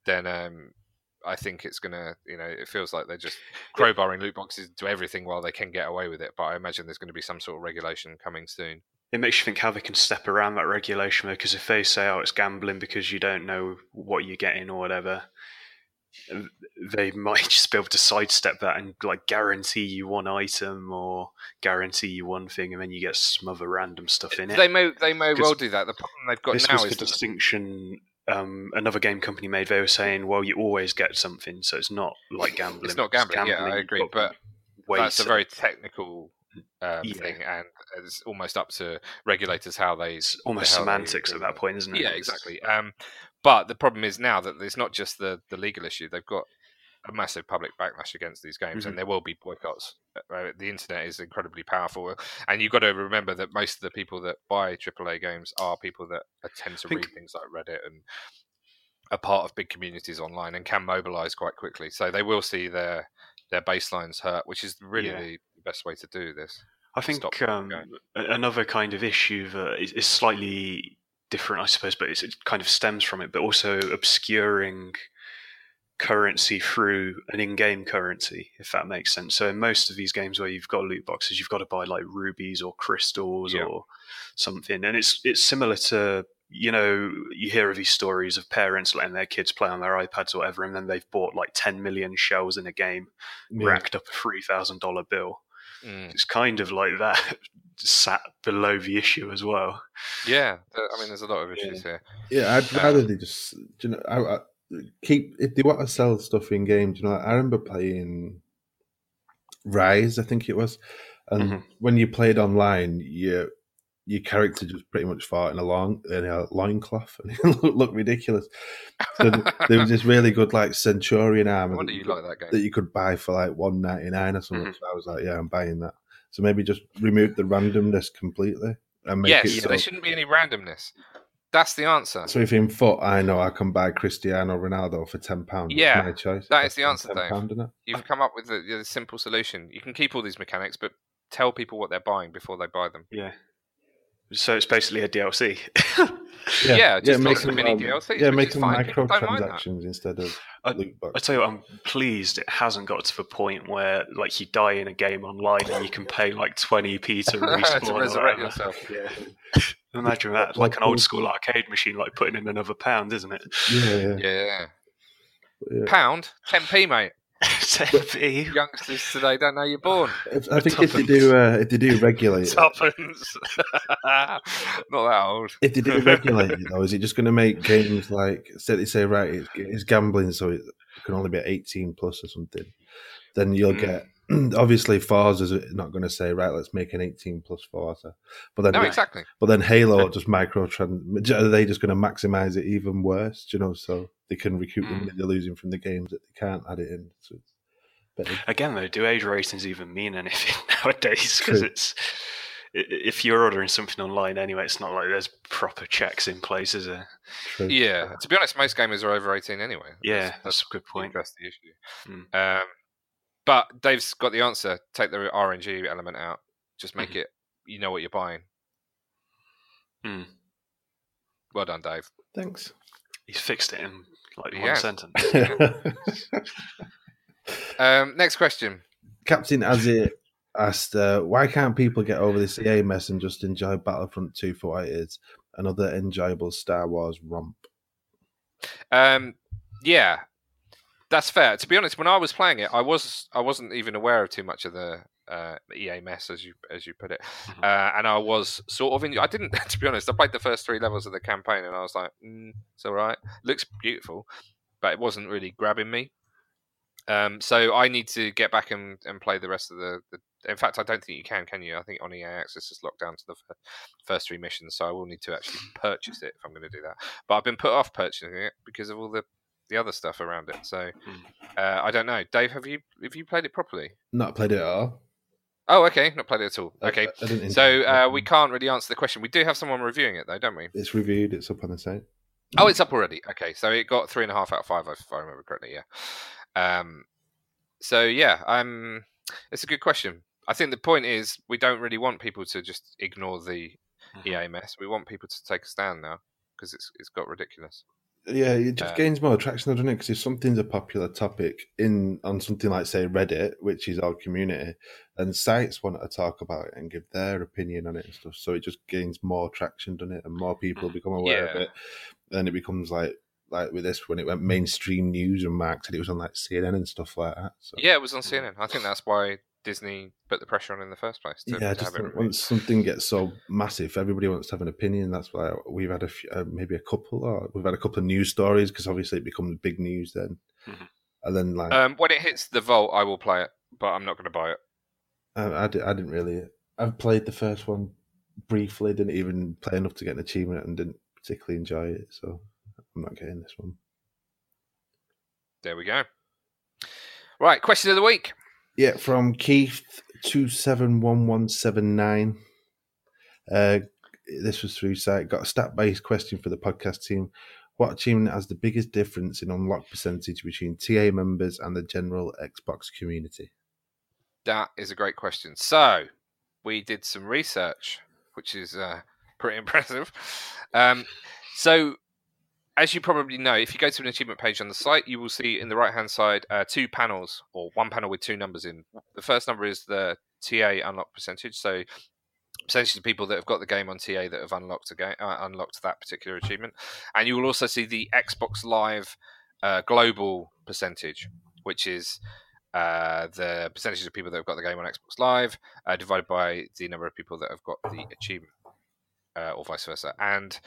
then um, I think it's gonna, you know, it feels like they're just crowbarring loot boxes to everything while they can get away with it. But I imagine there's going to be some sort of regulation coming soon. It makes you think how they can step around that regulation. Because if they say, "Oh, it's gambling because you don't know what you're getting" or whatever, they might just be able to sidestep that and like guarantee you one item or guarantee you one thing, and then you get some other random stuff in it. They may, they may well do that. The problem they've got this now was is the distinction um, another game company made. They were saying, "Well, you always get something, so it's not like gambling." it's not gambling. yeah, I agree, but wait, that's a very technical um, Yeah. thing, and it's almost up to regulators how they it's almost how semantics do at that point, isn't it? Yeah, exactly. Um, but the problem is now that it's not just the, the legal issue. They've got a massive public backlash against these games, Mhm. and there will be boycotts. Uh, the internet is incredibly powerful, and you've got to remember that most of the people that buy AAA games are people that tend to Think- read things like Reddit and are part of big communities online and can mobilize quite quickly. So they will see their their baselines hurt, which is really Yeah. the best way to do this. I think um, another kind of issue that is, is slightly different, I suppose, but it's, it kind of stems from it, but also obscuring currency through an in-game currency, if that makes sense. So in most of these games where you've got loot boxes, you've got to buy like rubies or crystals Yeah. or something, and it's it's similar to you know you hear of these stories of parents letting their kids play on their iPads or whatever, and then they've bought like 10 million shells in a game, Yeah. racked up a three thousand dollar bill Mm. it's kind of like that sat below the issue as well. Yeah, I mean, there's a lot of issues here. Yeah, I'd Yeah. rather they just. You know, I, I, keep if they want to sell stuff in games. You know, I remember playing Ryse, I think it was, and Mhm. when you played online, your your character just pretty much fought in a long in a loincloth and it looked, looked ridiculous. So there was this really good like Centurion I armor that you you, like that game. that you could buy for like one ninety nine or something. Mhm. So I was like, yeah, I'm buying that. So maybe just remove the randomness completely and make yes, it so. there shouldn't be any randomness. That's the answer. So if in foot, I know I can buy Cristiano Ronaldo for ten pounds. Yeah, my choice. that is the answer, ten Dave. pound, isn't it? You've come up with the, the simple solution. You can keep all these mechanics, but tell people what they're buying before they buy them. Yeah. So it's basically a DLC. Yeah, just make make some them, mini um, DLCs, Yeah, which make is them fine. People don't mind that. microtransactions instead of I- loot I tell you, what, I'm pleased it hasn't got to the point where like you die in a game online and you can pay like 20p to respawn. to or resurrect whatever. yourself. Yeah. Imagine that, like an old school arcade machine, like putting in another pound, isn't it? Yeah, yeah, Yeah. yeah. Pound, 10p, mate. 10p. Youngsters today don't know you're born. If- I think if they do, uh, if they do regulate, it, Tuppence. Not that old. if they do regulate it though, is it just going to make games like say they say right, it's, it's gambling, so it can only be eighteen plus or something? Then you'll Mm. get obviously Forza's not going to say right, let's make an eighteen plus Forza, but then No, exactly. But then Halo just microtrans. Are they just going to maximize it even worse? Do you know, so they can recoup the Mm. money they're losing from the games that they can't add it in. So it's better. Again, though, do age ratings even mean anything nowadays? Because it's if you're ordering something online anyway, it's not like there's proper checks in place, is there? True. Yeah. To be honest, most gamers are over 18 anyway. Yeah, that's a good point. address the issue. Mm. Um, but Dave's got the answer. Take the RNG element out. Just make Mhm. it. You know what you're buying. Hmm. Well done, Dave. Thanks. He's fixed it in like one Yeah. sentence. Um, next question. Captain Azir asked, uh, "Why can't people get over this EA mess and just enjoy Battlefront 2 for what it is? Another enjoyable Star Wars romp." Um, yeah, that's fair. To be honest, when I was playing it, I was I wasn't even aware of too much of the uh, EA mess, as you as you put it, Mhm. uh, and I was sort of in. I didn't, to be honest. I played the first three levels of the campaign, and I was like, mm, "It's all right. Looks beautiful," but it wasn't really grabbing me. Um, so I need to get back and, and play the rest of the, the. In fact, I don't think you can. Can you? I think on EA Access is locked down to the fir- first three missions, so I will need to actually purchase it if I'm going to do that. But I've been put off purchasing it because of all the the other stuff around it. So uh, I don't know. Dave, have you have you played it properly? Not played it at all. Oh, okay, not played it at all. Okay, I, didn't so uh, we can't really answer the question. We do have someone reviewing it though, don't we? It's reviewed. It's up on the site. Oh, it's up already. Okay, so it got three and a half out of five, if I remember correctly. Yeah. Um. So yeah, um, it's a good question. I think the point is we don't really want people to just ignore the Mhm. EA mess. We want people to take a stand now because it's it's got ridiculous. Yeah, it just Uh, gains more attraction, doesn't it? Because if something's a popular topic in on something like say Reddit, which is our community, and sites want to talk about it and give their opinion on it and stuff, so it just gains more traction, doesn't it? And more people become aware of it. Then it becomes like like with this when it went mainstream news and Mark said it was on like CNN and stuff like that. So Yeah, it was on CNN. I think that's why Disney put the pressure on in the first place. To, yeah, to just have it once something gets so massive, everybody wants to have an opinion. That's why we've had a few, uh, maybe a couple, or we've had a couple of news stories because obviously it becomes big news then, Mhm. and then like Um, when it hits the vault, I will play it, but I'm not going to buy it. I, I, di- I didn't really. I've played the first one briefly, didn't even play enough to get an achievement, and didn't particularly enjoy it. So I'm not getting this one. There we go. Right, question of the week. Yeah, from Keith two seven one one seven nine. Uh, this was through site. Got a stat based question for the podcast team. What team has the biggest difference in unlock percentage between TA members and the general Xbox community? That is a great question. So, we did some research, which is uh, pretty impressive. Um, so, as you probably know, if you go to an achievement page on the site, you will see in the right hand side uh, two panels, or one panel with two numbers in. The first number is the TA unlock percentage. So, percentage of people that have got the game on TA that have unlocked a game, uh, unlocked that particular achievement, and you will also see the Xbox Live uh, global percentage, which is uh, the percentage of people that have got the game on Xbox Live uh, divided by the number of people that have got the achievement, uh, or vice versa. And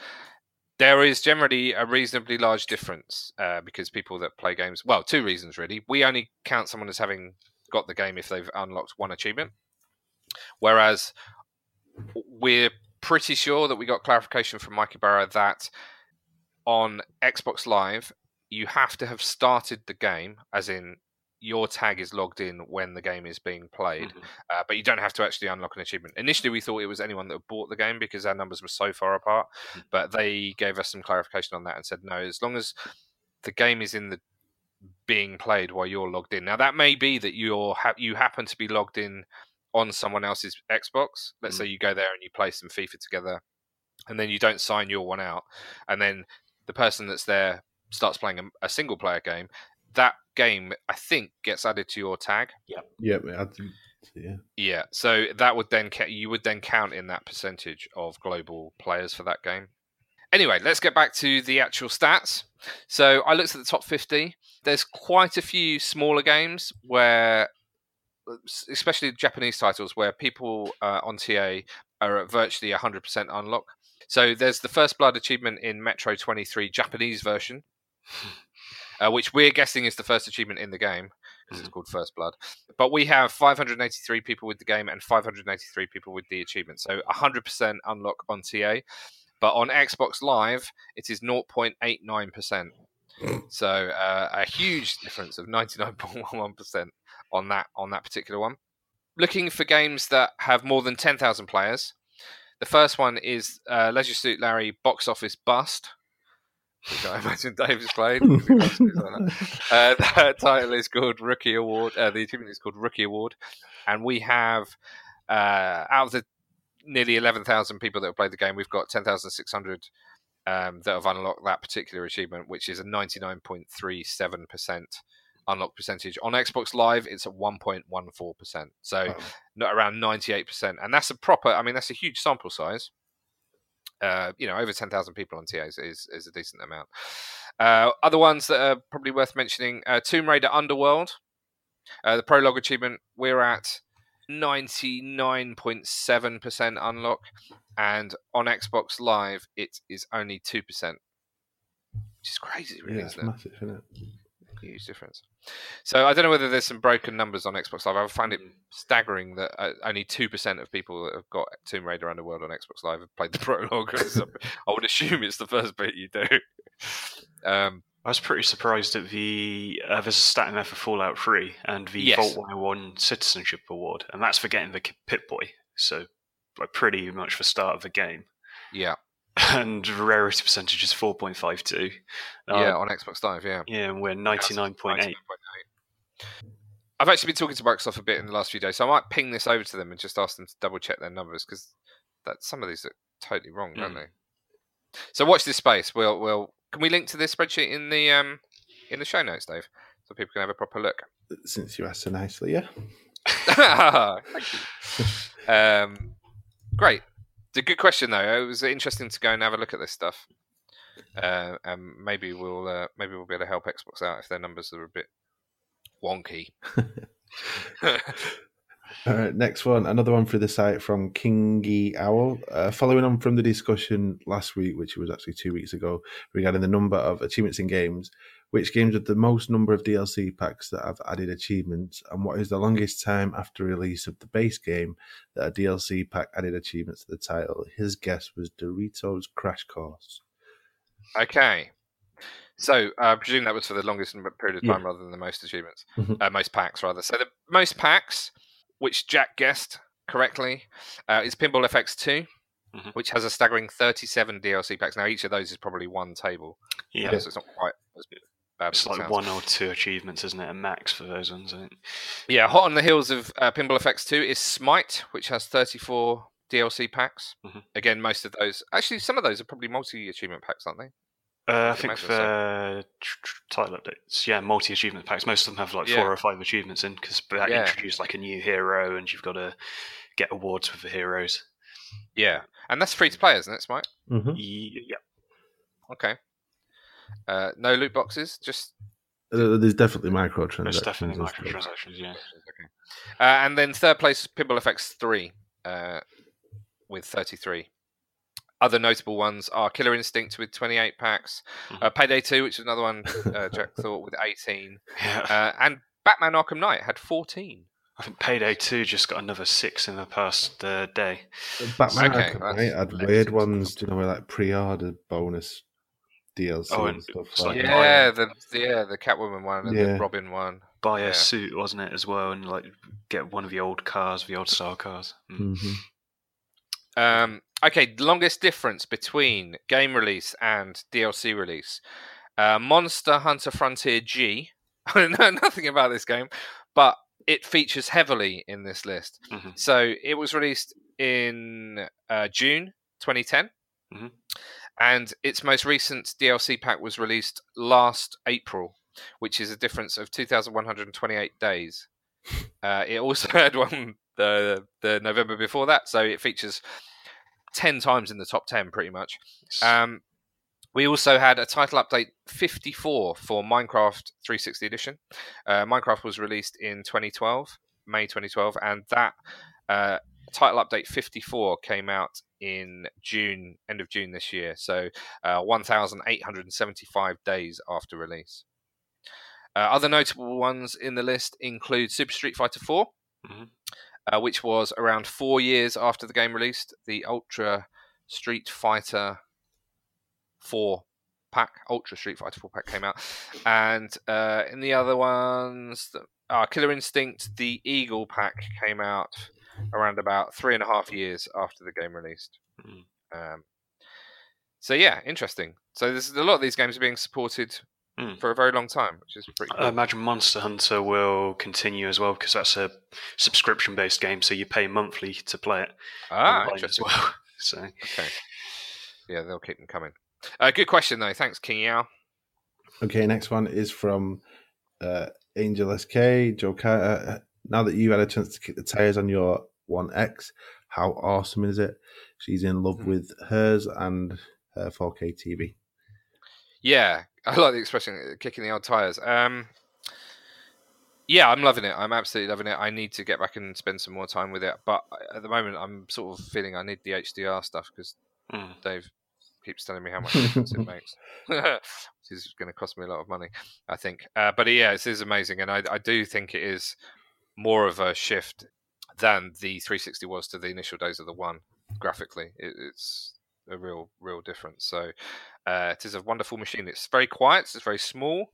There is generally a reasonably large difference uh, because people that play games, well, two reasons really. We only count someone as having got the game if they've unlocked one achievement, whereas we're pretty sure that we got clarification from Mike Ybarra that on Xbox Live you have to have started the game, as in your tag is logged in when the game is being played, Mhm. uh, but you don't have to actually unlock an achievement. Initially, we thought it was anyone that bought the game because our numbers were so far apart, Mhm. but they gave us some clarification on that and said no, as long as the game is in the being played while you're logged in. Now that may be that you're ha- you happen to be logged in on someone else's Xbox. Let's Mhm. say you go there and you play some FIFA together, and then you don't sign your one out, and then the person that's there starts playing a, a single player game. That game, I think, gets added to your tag. Yeah, I think, yeah. Yeah, so that would then ca- you would then count in that percentage of global players for that game. Anyway, let's get back to the actual stats. So I looked at the top 50. There's quite a few smaller games where, especially Japanese titles, where people uh, on TA are at virtually 100% unlock. So there's the First Blood achievement in Metro 23 Japanese version, uh, which we're guessing is the first achievement in the game because it's called First Blood. But we have 583 people with the game and 583 people with the achievement. So 100% unlock on TA. But on Xbox Live, it is 0.89%. So uh, a huge difference of 99.11% on that on that particular one. Looking for games that have more than 10,000 players. The first one is uh, Leisure Suit Larry Box Office Bust, which I imagine Dave's played. Uh, that title is called Rookie Award. Uh, the achievement is called Rookie Award, and we have uh, out of the nearly eleven thousand people that have played the game, we've got ten thousand six hundred um, that have unlocked that particular achievement, which is a ninety nine point three seven percent unlock percentage. On Xbox Live, it's at one point one four percent, so Wow. not around ninety eight percent, and that's a proper. I mean, that's a huge sample size. Uh, you know, over ten thousand people on TA is, is, a decent amount. Uh, other ones that are probably worth mentioning: uh, Tomb Raider Underworld, uh, the prologue achievement. We're at ninety nine point seven percent unlock, and on Xbox Live, it is only two percent, which is crazy, really, Yeah, isn't it? massive, isn't it? Huge difference. So I don't know whether there's some broken numbers on Xbox Live. I find it staggering that uh, only two percent of people that have got Tomb Raider Underworld on Xbox Live have played the prologue. I would assume it's the first bit you do. Um, I was pretty surprised at the uh, there's a stat in there for Fallout 3 and the Yes. Vault 101 Citizenship Award, and that's for getting the Pip-Boy. So, like, pretty much the start of the game. yeah, And the rarity percentage is 4.52. Uh, yeah, on Xbox Live, yeah. yeah, and we're 99.8. 19.8. I've actually been talking to Microsoft a bit in the last few days, so I might ping this over to them and just ask them to double check their numbers because that some of these are totally wrong, don't Mm. they? So watch this space. We'll, we'll can we link to this spreadsheet in the um in the show notes, Dave, so people can have a proper look. Since you asked so nicely, yeah. Thank you. Um, great. It's a good question though. It was interesting to go and have a look at this stuff. Uh, and maybe we'll uh, maybe we'll be able to help Xbox out if their numbers are a bit wonky. All right, next one, another one for the site from Kingy Owl. Uh, following on from the discussion last week, which was actually two weeks ago, regarding the number of achievements in games, which games have the most number of DLC packs that have added achievements, and what is the longest time after release of the base game that a DLC pack added achievements to the title? His guess was Doritos Crash Course. okay. So uh, I presume that was for the longest period of Yeah. time rather than the most achievements, Mhm. uh, most packs rather. So the most packs, which Jack guessed correctly, uh, is Pinball FX 2 Mhm. which has a staggering thirty-seven DLC packs. Now each of those is probably one table. Yeah, Uh, so it's not quite as bad it's like sounds. one or two achievements, isn't it? A max for those ones, I think. Yeah, hot on the heels of uh, Pinball FX 2 is Smite, which has 34 DLC packs. Mhm. Again, most of those, actually, some of those are probably multi achievement packs, aren't they? Uh, I think imagine for tr- tr- title updates, yeah, multi achievement packs. Most of them have like Yeah. four or five achievements in because that Yeah. introduced like a new hero, and you've got to get awards for the heroes. Yeah, and that's free to play, isn't it, Smite? Mm-hmm. Yeah, Okay. Uh, no loot boxes, just Uh, there's definitely microtransactions. there's definitely and microtransactions. Yeah, okay. Uh, and then third place, Pinball FX 3 uh, with 33. other notable ones are Killer Instinct with 28 packs, Mhm. uh, Payday 2, which is another one uh, Jack thought with 18, Yeah. uh, and Batman Arkham Knight had 14. I think Payday 2 just got another six in the past uh, day. Batman Okay, Arkham Knight had weird ones, do you know, like pre-order bonus DLC Oh, and and stuff like like. Yeah, the yeah the Catwoman one and Yeah. the Robin one. Buy a Yeah. suit, wasn't it, as well, and like get one of the old cars, the old style cars. Mm. Mhm. Um, okay, longest difference between game release and DLC release. Uh, Monster Hunter Frontier G. I know nothing about this game, but it features heavily in this list. Mhm. So it was released in uh, June 2010, Mhm. And its most recent DLC pack was released last April, which is a difference of 2,128 days. Uh, it also had one the the November before that, so it features ten times in the top ten, pretty much. Um, we also had a title update 54 for Minecraft 360 edition. Uh, Minecraft was released in 2012, May 2012, and that uh, title update 54 came out in June, end of June this year. So uh, 1,875 days after release. Uh, other notable ones in the list include Super Street Fighter 4, Mhm. uh, which was around four years after the game released. The Ultra Street Fighter 4 pack, Ultra Street Fighter 4 pack came out. And uh, in the other ones, the- uh, Killer Instinct, the Eagle pack came out around about three and a half years after the game released. Mm. Um, so yeah, interesting. So there's a lot of these games are being supported Mm. for a very long time, which is pretty cool. I imagine Monster Hunter will continue as well because that's a subscription based game, so you pay monthly to play it ah, as interesting. well. So Okay. Yeah, they'll keep them coming. Uh, good question though. Thanks, King Yao. Okay, next one is from uh, Angel SK. Joe Carter. Now that you've had a chance to kick the tires on your One X, how awesome is it? She's in love Hmm. with hers and her 4K TV. Yeah, I like the expression uh, "kicking the old tires." Um, yeah, I'm loving it. I'm absolutely loving it. I need to get back and spend some more time with it, but uh, at the moment, I'm sort of feeling I need the HDR stuff because mm. Dave keeps telling me how much difference it makes. Which is going to cost me a lot of money, I think. Uh, but yeah, it is amazing, and I, I do think it is more of a shift than the 360 was to the initial days of the one. Graphically, it, it's a real, real difference. So uh, it is a wonderful machine. It's very quiet. It's very small,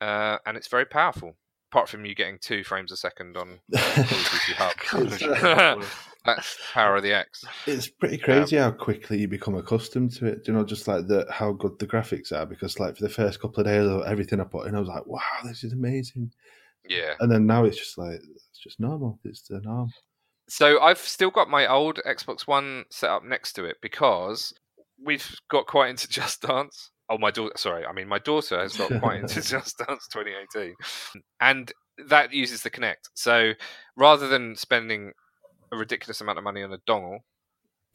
uh, and it's very powerful. Apart from you getting two frames a second on Call of Duty Hub. That's power of the X. It's pretty crazy how quickly you become accustomed to it. Do you know, just like the how good the graphics are? Because like for the first couple of days of everything I put in, I was like, "Wow, this is amazing!" Yeah. And then now it's just like it's just normal. It's the norm. So I've still got my old Xbox One set up next to it because we've got quite into Just Dance. Oh, my daughter. Sorry, I mean my daughter has got quite into Just Dance 2018, and that uses the Kinect. So rather than spending a ridiculous amount of money on a dongle,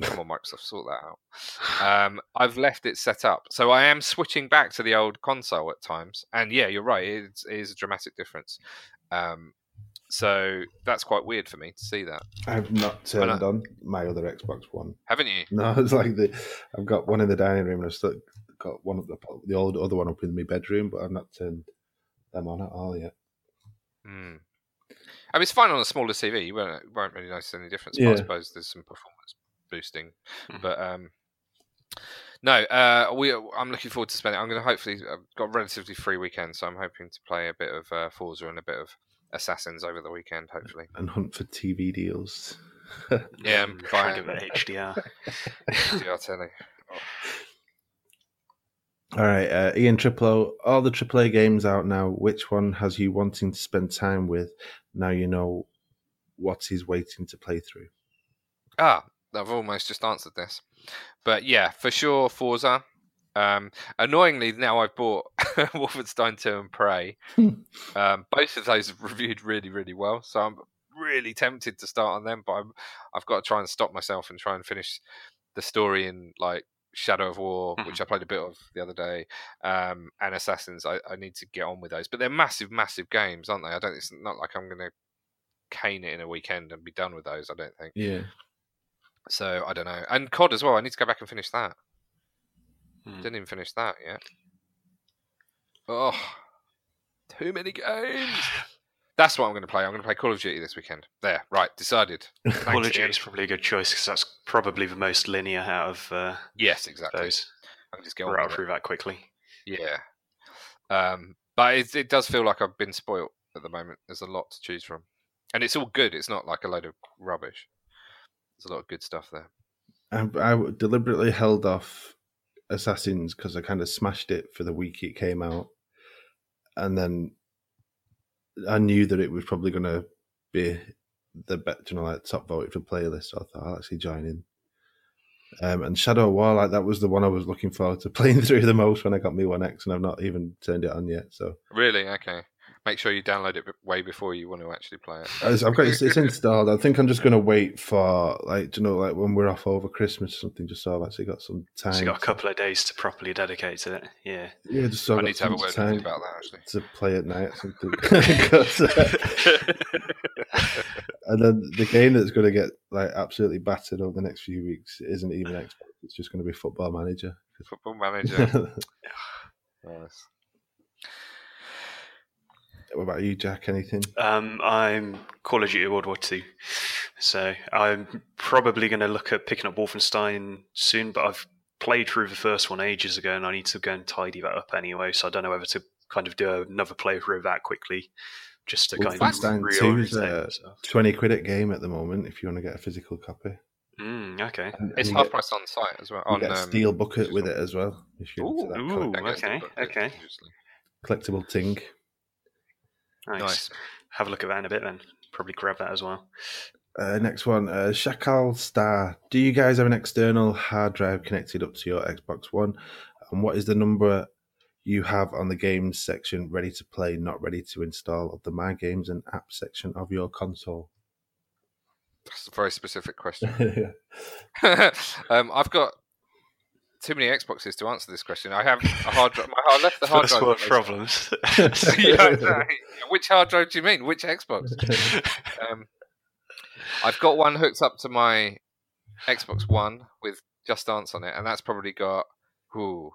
come on Microsoft, sort that out. Um, I've left it set up, so I am switching back to the old console at times. And yeah, you're right; it's, a dramatic difference. Um, so that's quite weird for me to see that. I've not turned Well, on my other Xbox One. Haven't you? No, it's like the I've got one in the dining room and I've still got one of the the old other one up in my bedroom, but I've not turned them on at all yet. Hmm. I mean, it's fine on a smaller TV. You won't, won't really notice any difference. But I suppose there's some performance boosting. Mhm. But um, no, uh, we. I'm looking forward to spending. I'm going to hopefully. I've got a relatively free weekend, so I'm hoping to play a bit of uh, Forza and a bit of Assassins over the weekend. Hopefully, And hunt for TV deals. Yeah, I'm try buying- and give it HDR. DR telly. All right, uh, Ian Triplo, all the AAA games out now. Which one has you wanting to spend time with? Now you know what he's waiting to play through. Ah, I've almost just answered this, but yeah, for sure, Forza. Um, annoyingly, now I've bought Wolfenstein 2 and Prey. um, both of those have reviewed really, really well, so I'm really tempted to start on them. But I'm, I've got to try and stop myself and try and finish the story in like Shadow of War, which I played a bit of the other day, um, and Assassins. I, I need to get on with those, but they're massive, massive games, aren't they? I don't. It's not like I'm going to cane it in a weekend and be done with those. I don't think. Yeah. So I don't know. And COD as well. I need to go back and finish that. Hmm. Didn't even finish that yet. Oh, too many games. That's what I'm going to play. I'm going to play Call of Duty this weekend. There, right, decided. Call of Duty is probably a good choice because that's probably the most linear out of uh, Yes, exactly. those. I can just get it. through that quickly. Yeah. Um, but it, it does feel like I've been spoilt at the moment. There's a lot to choose from. And it's all good. It's not like a load of rubbish. There's a lot of good stuff there. I, I deliberately held off Assassins because I kind of smashed it for the week it came out, and then I knew that it was probably going to be the you know, like top voted for playlist. So I thought I'll actually join in. Um, and Shadow of War, like that was the one I was looking forward to playing through the most when I got me One X, and I've not even turned it on yet. So Really? Okay. Make sure you download it way before you want to actually play it. I've got it's, it's installed. I think I'm just going to wait for like, you know, like when we're off over Christmas or something, just so I've actually got some time. So you got a couple of days to properly dedicate to it. Yeah. Yeah, just so I I've need to have a word with time you about that actually. to play at night or something. 'Cause, and then the game that's going to get like absolutely battered over the next few weeks isn't even Xbox. It's just going to be Football Manager. Football manager. What about you, Jack? Anything? Um, I'm Call of Duty World War Two, so I'm probably going to look at picking up Wolfenstein soon. But I've played through the first one ages ago, and I need to go and tidy that up anyway. So I don't know whether to kind of do another playthrough of that quickly, just to kind of Wolfenstein 2 is, reorientate uh. Twenty quid at game at the moment if you want to get a physical copy. Mm, okay. And, It's and half get, price on site as well. you On get a um, steel bucket with it as well. If you're into Ooh, that ooh. collect- that goes to okay, okay. collectible ting. Nice. Nice. Have a look at that in a bit then. Probably grab that as well. Uh, next one, uh, Shakal Star. Do you guys have an external hard drive connected up to your Xbox One? And what is the number you have on the games section ready to play, not ready to install of the My Games and Apps section of your console? That's a very specific question. um, I've got too many Xboxes to answer this question. I have a hard drive. My, I left the hard First drive. world problems. Yeah, exactly. Which hard drive do you mean? Which Xbox? Um, I've got one hooked up to my Xbox One with Just Dance on it, and that's probably got, ooh,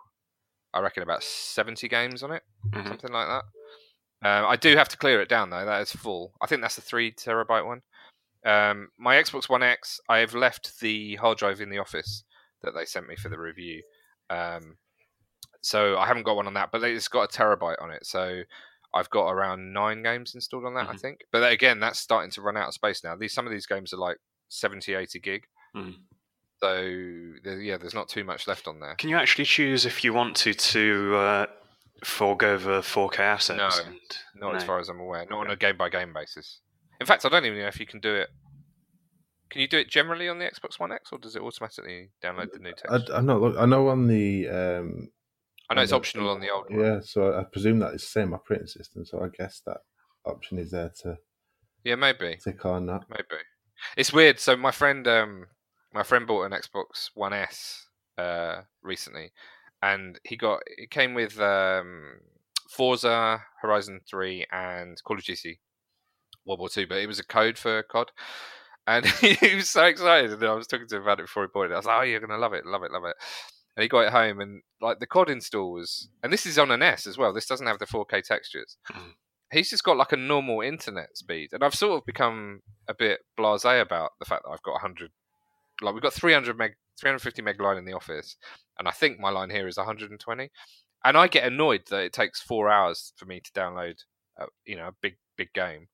I reckon about seventy games on it, Mhm. something like that. Um, I do have to clear it down though. That is full. I think that's the three terabyte one. Um, my Xbox One X, I have left the hard drive in the office that they sent me for the review. Um, so I haven't got one on that, but it's got a terabyte on it. So I've got around nine games installed on that, I Mhm. think. But again, that's starting to run out of space now. These some of these games are like 70, 80 gig. Mhm. So yeah, there's not too much left on there. Can you actually choose if you want to to uh, forego the 4K assets? No, and- Not as far as I'm aware. Not on a game by game basis. In fact, I don't even know if you can do it. Can you do it generally on the Xbox One X, or does it automatically download the new text? I know. Look, I know on the. Um, I know it's the- optional on the old one. Yeah, so I presume that is the same operating system. So I guess that option is there to Yeah, maybe. tick on that. Maybe. It's weird. So my friend, um, my friend bought an Xbox One S uh, recently, and he got it came with um, Forza Horizon Three and Call of Duty World War Two, but it was a code for COD, and he was so excited. And I was talking to him about it before he bought it. I was like, "Oh, you're gonna love it, love it, love it." And he got it home, and like the COD install was, and this is on an S as well. This doesn't have the 4K textures. Mm. He's just got like a normal internet speed, and I've sort of become a bit blasé about the fact that I've got 100, like we've got 300 meg, 350 meg line in the office, and I think my line here is 120, and I get annoyed that it takes four hours for me to download, a, you know, a big big game.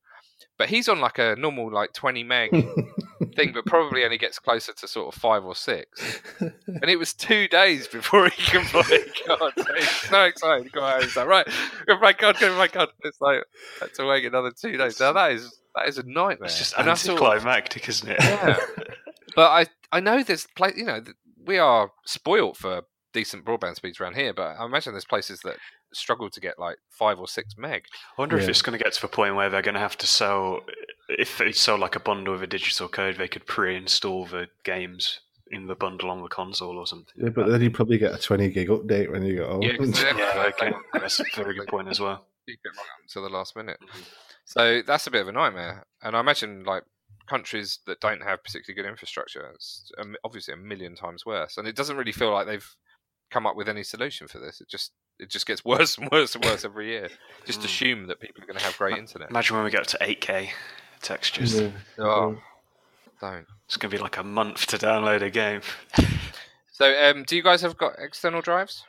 But he's on like a normal like 20 meg thing, but probably only gets closer to sort of five or six. And it was two days before he can play God. So he's so excited to go out. He's like, right, go play God, go play God. It's like, had to wait another two days. Now that is that is a nightmare. It's just And I sort anticlimactic, isn't it? Yeah. but I I know there's play you know we are spoilt for decent broadband speeds around here, but I imagine there's places that struggle to get like five or six meg. I wonder if it's going to get to the point where they're going to have to sell, if they sell like a bundle with a digital code, they could pre-install the games in the bundle on the console or something. yeah, but then you probably get a 20 gig update when you get home. Yeah, 'cause they- yeah, okay. that's a very good point as well. keep it right up to the last minute. Mhm. So that's a bit of a nightmare. And I imagine like countries that don't have particularly good infrastructure. It's um, obviously a million times worse, and it doesn't really feel like they've come up with any solution for this. It just it just gets worse and worse and worse every year. Just Mm. assume that people are going to have great internet. Imagine when we get up to 8K textures. Yeah. Oh, don't. It's going to be like a month to download a game. So, um, do you guys have got external drives?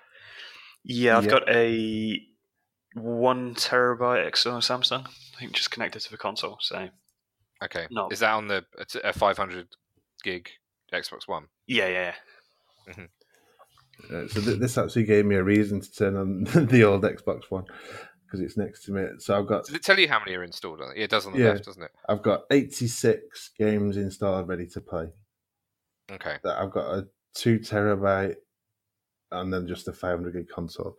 Yeah, I've Yeah. got a one terabyte external Samsung. I think just connected to the console. So Okay. No. Is that on the a 500 gig Xbox One? yeah, yeah, Uh, so th- this actually gave me a reason to turn on the old Xbox One because it's next to me. So I've got Does it tell you how many are installed on it? Yeah, it does on the Yeah. left, doesn't it? I've got 86 games installed ready to play. Okay. That I've got a two terabyte and then just a 500 gig console.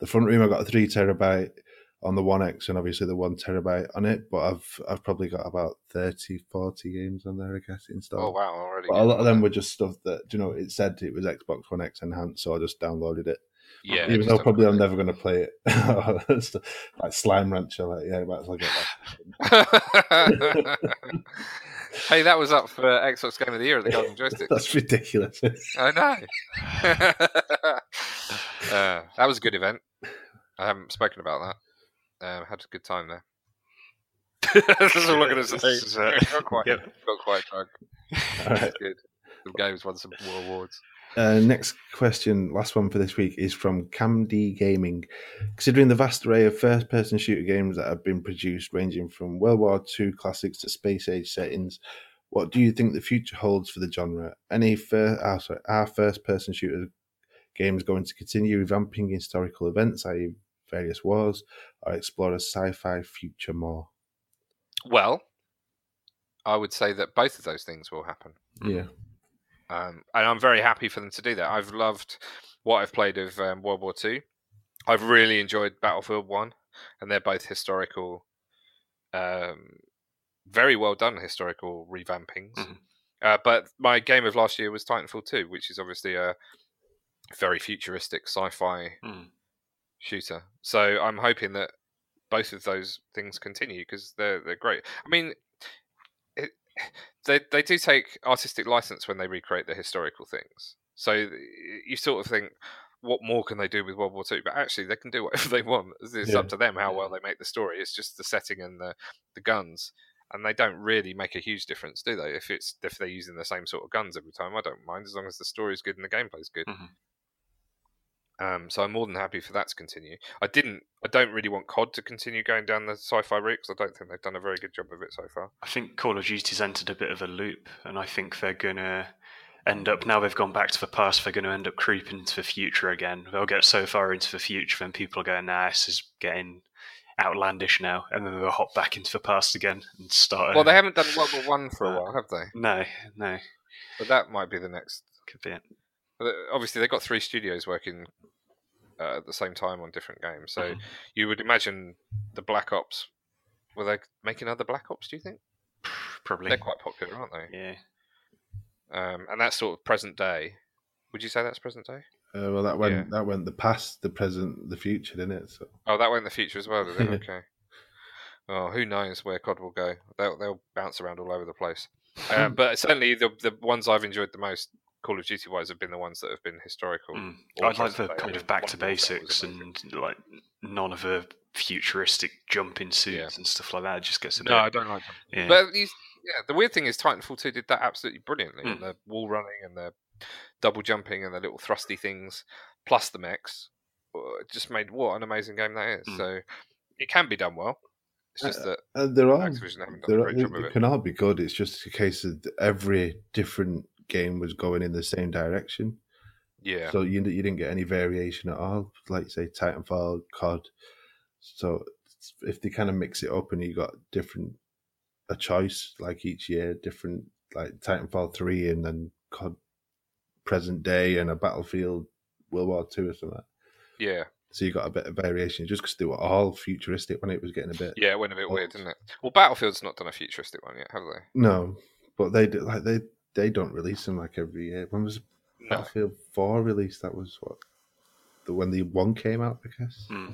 The front room I've got a three terabyte on the One X and obviously the one terabyte on it. But I've I've probably got about 30, 40 games on there, I guess, installed. Oh wow, already. But a lot of them were just stuff that you know it said it was Xbox One X enhanced, so I just downloaded it. yeah. Even though probably I'm never going to play it. like Slime Rancher, like yeah, might as well get that. hey, that was up for Xbox Game of the Year at the Golden Joystick. That's ridiculous. I know. uh, that was a good event. I haven't spoken about that. Um, had a good time there. That's all I'm going to say. This uh, got quite, yep. got quite drunk. All right. Good. Some games won some awards. Uh, next question, last one for this week, is from Cam D Gaming. Considering the vast array of first person shooter games that have been produced, ranging from World War II classics to space age settings, what do you think the future holds for the genre? Any fir- ah, sorry, are first person shooter games going to continue revamping historical events, i.e., various wars, or explore a sci fi future more? Well, I would say that both of those things will happen. Yeah. um, and I'm very happy for them to do that. I've loved what I've played of um, World War Two. I've really enjoyed Battlefield One, and they're both historical, um, very well done historical revampings. Mhm. Uh, but my game of last year was Titanfall Two, which is obviously a very futuristic sci-fi Mm. Shooter. So I'm hoping that both of those things continue because they're they're great. I mean, it, they they do take artistic license when they recreate the historical things. So you sort of think, what more can they do with World War Two? But actually, they can do whatever they want. It's Yeah. up to them how well they make the story. It's just the setting and the the guns. And they don't really make a huge difference, do they? If it's if they're using the same sort of guns every time, I don't mind as long as the story's good and the gameplay's good. Mhm. Um, so I'm more than happy for that to continue. I didn't. I don't really want COD to continue going down the sci-fi route because I don't think they've done a very good job of it so far. I think Call of Duty's entered a bit of a loop, and I think they're gonna end up now they've gone back to the past. They're going to end up creeping into the future again. They'll get so far into the future, then people are going, "Nah, this is getting outlandish now," and then they'll hop back into the past again and start. Well, they haven't done World War One for a while, have they? No, no, But that might be the next. could be it. But Obviously, they've got three studios working uh, at the same time on different games. So Mhm. you would imagine the Black Ops. Were they making other Black Ops? Do you think Probably. they're quite popular, aren't they? Yeah. Um, and that's sort of present day. Would you say that's present day? Uh, well, that went Yeah. that went the past, the present, the future, didn't it? So Oh, that went in the future as well, did it? Okay. Oh, who knows where COD will go? They'll they'll bounce around all over the place. Uh, but certainly, the the ones I've enjoyed the most, Call of Duty wise, have been the ones that have been historical. Mm. I'd like the present day. I kind of back to Modern Warfare was basics and like none of the futuristic jumping suits Yeah. and stuff like that. It just gets a bit. No, I don't like them. yeah. But these, yeah, the weird thing is Titanfall 2 did that absolutely brilliantly. Mm. And the wall running and the double jumping and the little thrusty things, plus the mechs, uh, just made what an amazing game that is. Mm. So it can be done well. It's just that uh, they're all Activision haven't done they're, a great job of they it. can all be good. It's just a case of every different game was going in the same direction. Yeah. So you you didn't get any variation at all. Like say, Titanfall, COD. So if they kind of mix it up and you got different a choice like each year, different like Titanfall three and then COD present day and a Battlefield World War Two or something. Yeah. So you got a bit of variation just because they were all futuristic when it was getting a bit. Yeah, it went a bit weird, Odd. didn't it? Well, Battlefield's not done a futuristic one yet, have they? No, but they do, like they they don't release them like every year. When was No. Battlefield Four released? That was what the when the one came out, I guess. Mm.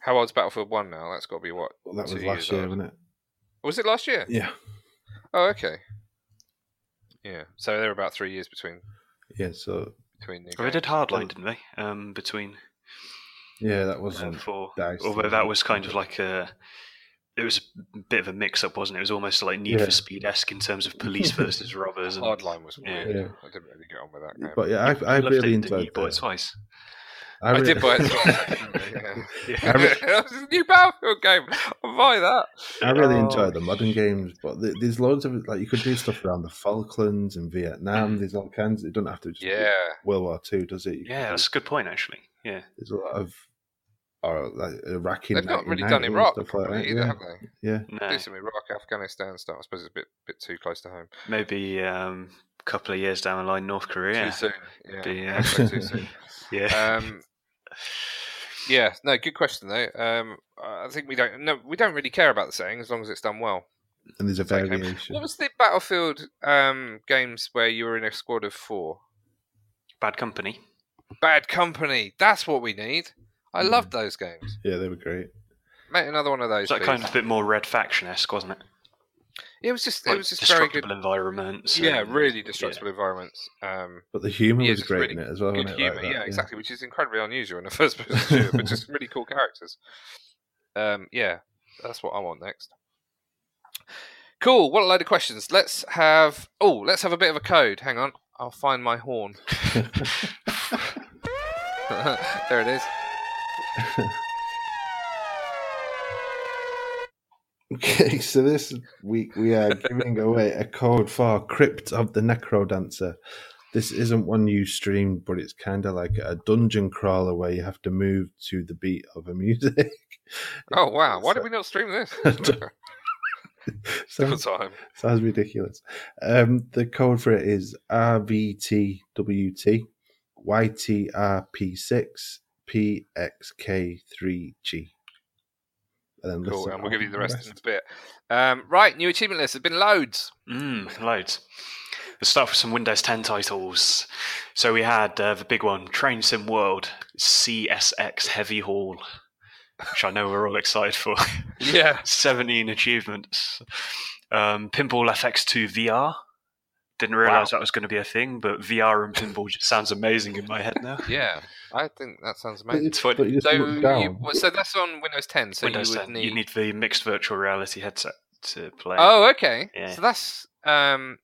How old's Battlefield 1 now? That's got to be what? Well, that was last year, old. wasn't it? Was it last year? Yeah. Oh, okay. Yeah. So there were about three years between Yeah, so between the. They did games. Hardline, didn't they? Um, between yeah, that wasn't. for Dice, although that was kind of like a. It was a bit of a mix-up, wasn't it? It was almost like Need Yeah. for Speed esque in terms of police versus robbers. And Hardline was Yeah. weird. Yeah. I didn't really get on with that game. But yeah, I, I loved really it, enjoyed You bought it that. twice. I, re- did buy it. yeah. Yeah. I re- that was a new Battlefield game. I'll buy that. I really Oh. enjoy the modern games, but th- there's loads of like you could do stuff around the Falklands and Vietnam. Mm. There's all kinds. It doesn't have to just be Yeah. World War Two, does it? You can Yeah, do- that's a good point, actually. Yeah. there's a lot of or like Iraqi. They've not really done and Iraq stuff like that, either, yeah. have they? yeah. No, Do some Iraq, Afghanistan stuff. I suppose it's a bit bit too close to home. maybe um, a couple of years down the line, North Korea. Too soon. Yeah. Be, uh, too soon. Yeah. Um, yeah, no, good question though. Um, I think we don't no, we don't really care about the setting as long as it's done well. And there's a Okay. variation. What was the Battlefield um, games where you were in a squad of four? Bad Company. Bad Company. That's what we need. I Mm. loved those games. Yeah, they were great. Make another one of those. That please. kind of a bit more Red Faction esque, wasn't it? It was just it was just very good. destructible good. environments. Yeah, and- really destructible environments. Um, But the humour Yeah, was great really in it as well. good humour, Like that, yeah, exactly, which is incredibly unusual in a first person shooter, but just really cool characters. Um, yeah, that's what I want next. Cool. What a load of questions. Let's have. Oh, let's have a bit of a code. Hang on, I'll find my horn. there it is. Okay, so this week we are giving away a code for Crypt of the Necrodancer. This isn't one you stream, but it's kind of like a dungeon crawler where you have to move to the beat of a music. Oh wow! Why did we not stream this? Sounds, sounds ridiculous. Um, the code for it is RVTWT YTRP6 PXK3G. And then Cool, listen and we'll give you on the rest in a bit. Um, right, new achievement list. There's been loads. Mm, loads. Let's start with some Windows 10 titles. So we had uh, the big one, Train Sim World, CSX Heavy Haul, which I know we're all excited for. Yeah. 17 achievements. Um, Pinball FX2 VR. Didn't realize Wow. that was going to be a thing, but VR and pinball just sounds amazing in my head now. Yeah, I think that sounds amazing. it's, Twenty- but you So, you, so that's on Windows 10. So Windows you would 10, need. you need the mixed virtual reality headset to play. Oh, okay. Yeah. So that's um,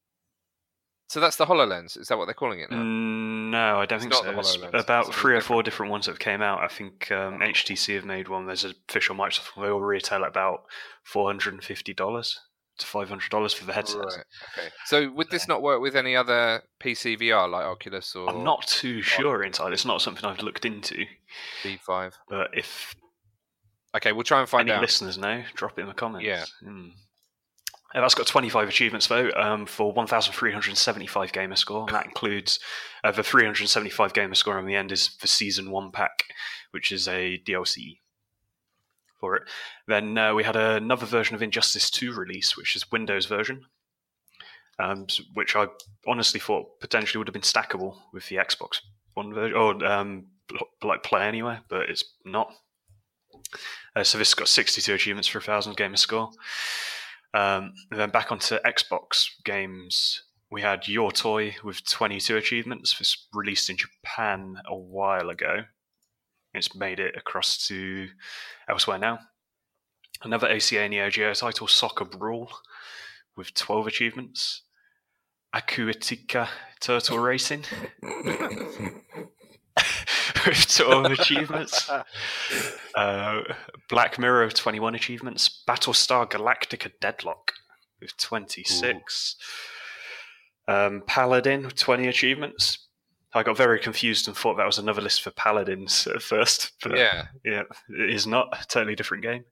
so that's the Hololens. Is that what they're calling it now? Mm, No, I don't It's think not so. the It's HoloLens, about something three or four different ones that have came out. I think um, HTC have made one. There's an official Microsoft. one. They all retail at about four hundred and fifty dollars to five hundred dollars for the headset. Right. Okay. So would this not work with any other PC VR like Oculus or I'm not too sure entirely. It's not something I've looked into. B5? But if Okay, we'll try and find any out. listeners know, drop it in the comments. Yeah. Hmm. Uh, that's got 25 achievements though um, for 1,375 gamer score. And that includes uh, the 375 gamer score on the end is the season one pack, which is a DLC for it. Then uh, we had another version of Injustice 2 release, which is Windows version, um, which I honestly thought potentially would have been stackable with the Xbox One version, or um, like play anywhere, but it's not. Uh, so this got 62 achievements for a thousand gamer score. Um, and then back onto Xbox games, we had Your Toy with 22 achievements. This released in Japan a while ago. It's made it across to elsewhere now. Another ACA Neo Geo title, Soccer Brawl, with 12 achievements. Akuatika Turtle Racing with 12 achievements. Uh, Black Mirror, 21 achievements. Battlestar Galactica Deadlock with 26. Um, Paladin, with 20 achievements. I got very confused and thought that was another list for Paladins at first. But Yeah. yeah, it is not. A totally different game.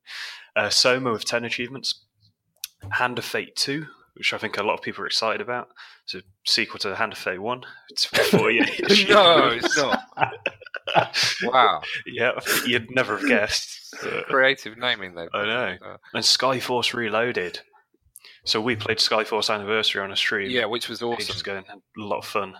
Uh, Soma with 10 achievements. Hand of Fate 2, which I think a lot of people are excited about. It's a sequel to Hand of Fate 1. It's 48 no, it's not. Wow. yeah, you'd never have guessed. Creative naming though. I know. Uh, and Skyforce Reloaded. So we played Skyforce Anniversary on a stream yeah, which was ages awesome. ago and had a lot of fun.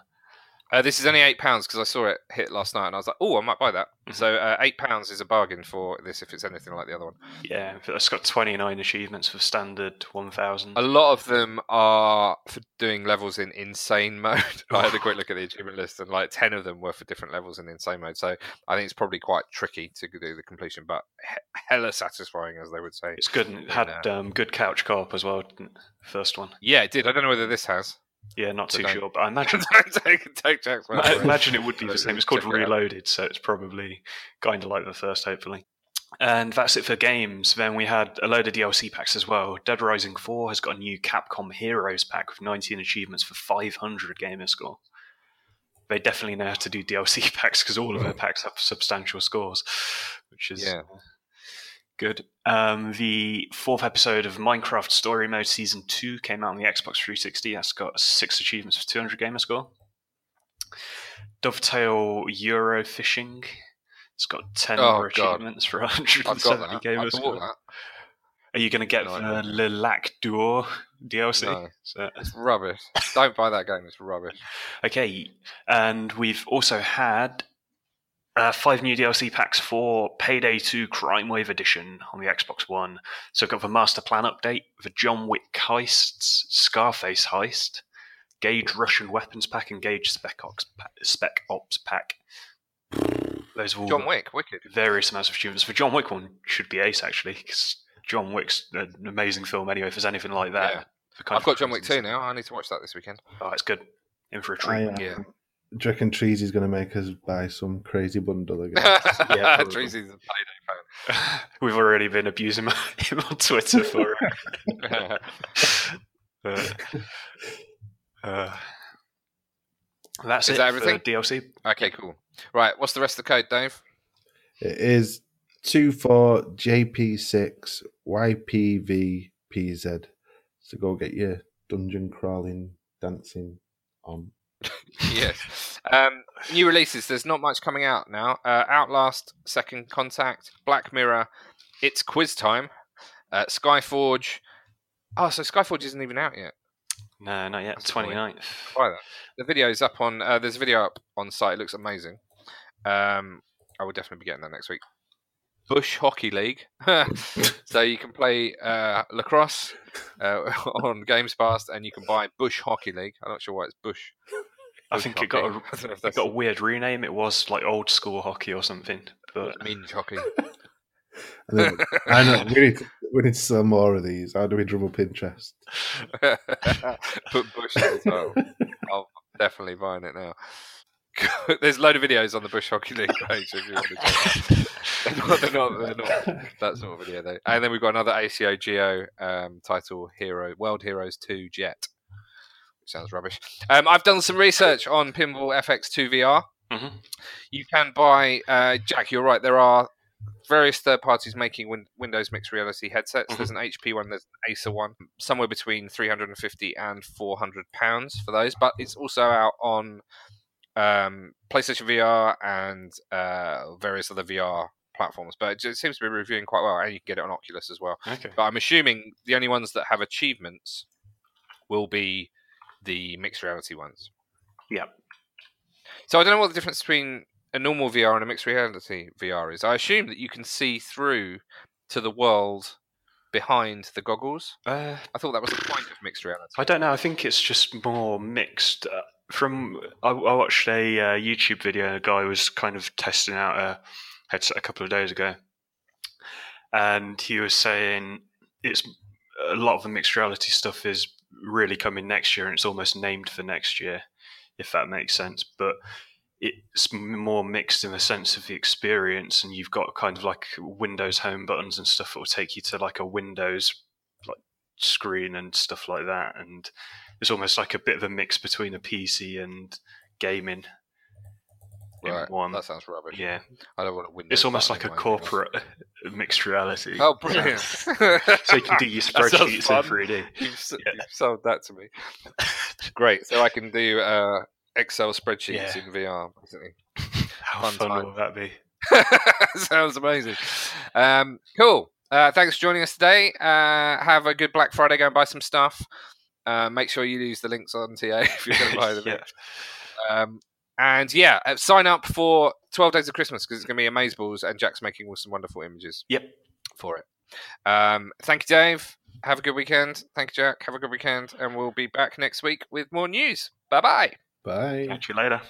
Uh, this is only eight pounds because I saw it hit last night and I was like, oh, I might buy that. Mhm. So uh, eight pounds is a bargain for this if it's anything like the other one. Yeah, it's got 29 achievements for standard 1000. A lot of them are for doing levels in insane mode. I had a quick look at the achievement list and like ten of them were for different levels in insane mode. So I think it's probably quite tricky to do the completion, but he- hella satisfying as they would say. It's good and it had um, good couch co-op as well. First one. Yeah, it did. I don't know whether this has. Yeah, not So too don't- sure, but I imagine don't take, take Jack's word I it. imagine it would be the same. It's called check it. Reloaded, so it's probably kind of like the first, hopefully. And that's it for games. Then we had a load of DLC packs as well. Dead Rising 4 has got a new Capcom Heroes pack with 19 achievements for 500 gamer score. They definitely know how to do DLC packs because all of their hmm. packs have substantial scores, which is Yeah. Good. Um, the fourth episode of Minecraft Story Mode Season 2 came out on the Xbox 360. That's got six achievements for 200 gamer score. Dovetail Euro Fishing. It's got 10 Oh, more God. achievements for 170 that. Gamer score. that. Are you going to get No, the haven't. Le Lac d'Or DLC? No. So- It's rubbish. Don't buy that game. It's rubbish. Okay, and we've also had uh, five new DLC packs for Payday 2 Crime Wave Edition on the Xbox One. So we've got the Master Plan update, the John Wick heists, Scarface heist, Gage Russian Weapons Pack, and Gage Spec Ops, pa- Spec Ops Pack. Those are all John Wick, wicked. various amounts of achievements. The John Wick one should be ace, actually, because John Wick's an amazing film anyway, if there's anything like that. Yeah. I've got John Wick 2 now. I need to watch that this weekend. Oh, it's good. In for a treat. I, uh, Yeah. Do you reckon Treasy's going to make us buy some crazy bundle again? Yeah, probably. Treasy's a payday We've already been abusing him on Twitter for it. Uh, uh, that's Is it that for everything? DLC. okay, cool. Right, what's the rest of the code, Dave? It is 24JP6 YPVPZ. So go get your dungeon crawling, dancing on. Yes. Um, new releases. There's not much coming out now. Uh, Outcast, Second Contact, Black Mirror, It's Quiz Time, uh, Skyforge. Oh, so Skyforge isn't even out yet. No, not yet. That's a 29th. Buy. The video is up on. Uh, there's a video up on site. It looks amazing. Um, I will definitely be getting that next week. Bush Hockey League. so you can play uh, lacrosse uh, on Games Past, and you can buy Bush Hockey League. I'm not sure why it's Bush. I Bush think it got a, hockey. I don't know if it got a weird rename. It was like old school hockey or something. But minge hockey. And then, I know we need, to, we need to sell more of these. How do we drum up interest? Put Bush in the title. I'm definitely buying it now. There's a load of videos on the Bush Hockey League page if you want to check. They're not, they're not, they're not that sort of video though. And then we've got another ACA NeoGeo um, title, Hero World Heroes 2 Jet. Sounds rubbish. Um, I've done some research on Pinball FX2 VR. Mhm. You can buy, uh, Jack, you're right, there are various third parties making win- Windows mixed reality headsets. Mhm. There's an HP one, there's an Acer one, somewhere between 350 and 400 pounds for those. But it's also out on um, PlayStation VR and uh, various other VR platforms. But it seems to be reviewing quite well, and you can get it on Oculus as well. okay. But I'm assuming the only ones that have achievements will be the mixed reality ones. Yep. So I don't know what the difference between a normal VR and a mixed reality VR is. I assume that you can see through to the world behind the goggles. Uh, I thought that was the point of mixed reality. I don't know. I think it's just more mixed. Uh, from I, I watched a uh, YouTube video. A guy was kind of testing out a headset a couple of days ago, and he was saying it's a lot of the mixed reality stuff is really coming next year, and it's almost named for next year, if that makes sense. But it's more mixed in the sense of the experience, and you've got kind of like Windows home buttons and stuff that will take you to like a Windows like screen and stuff like that, and it's almost like a bit of a mix between a PC and gaming. Right, one. that sounds rubbish. Yeah, I don't want to win. it's almost like a corporate mixed reality. Oh, brilliant! so you can do your spreadsheets in fun. 3D. You've, Yeah. you've sold that to me. Great. So I can do uh, Excel spreadsheets Yeah. in VR, basically. How Fun fun, will that be? Sounds amazing. Um, cool. Uh, thanks for joining us today. Uh, have a good Black Friday. Go and buy some stuff. Uh, make sure you use the links on TA if you're going to buy them. yeah. Um, And yeah, uh, sign up for 12 Days of Christmas because it's going to be Amazeballs and Jack's making all some wonderful images Yep. for it. Um, thank you, Dave. Have a good weekend. Thank you, Jack. Have a good weekend. And we'll be back next week with more news. Bye bye. Bye. Catch you later.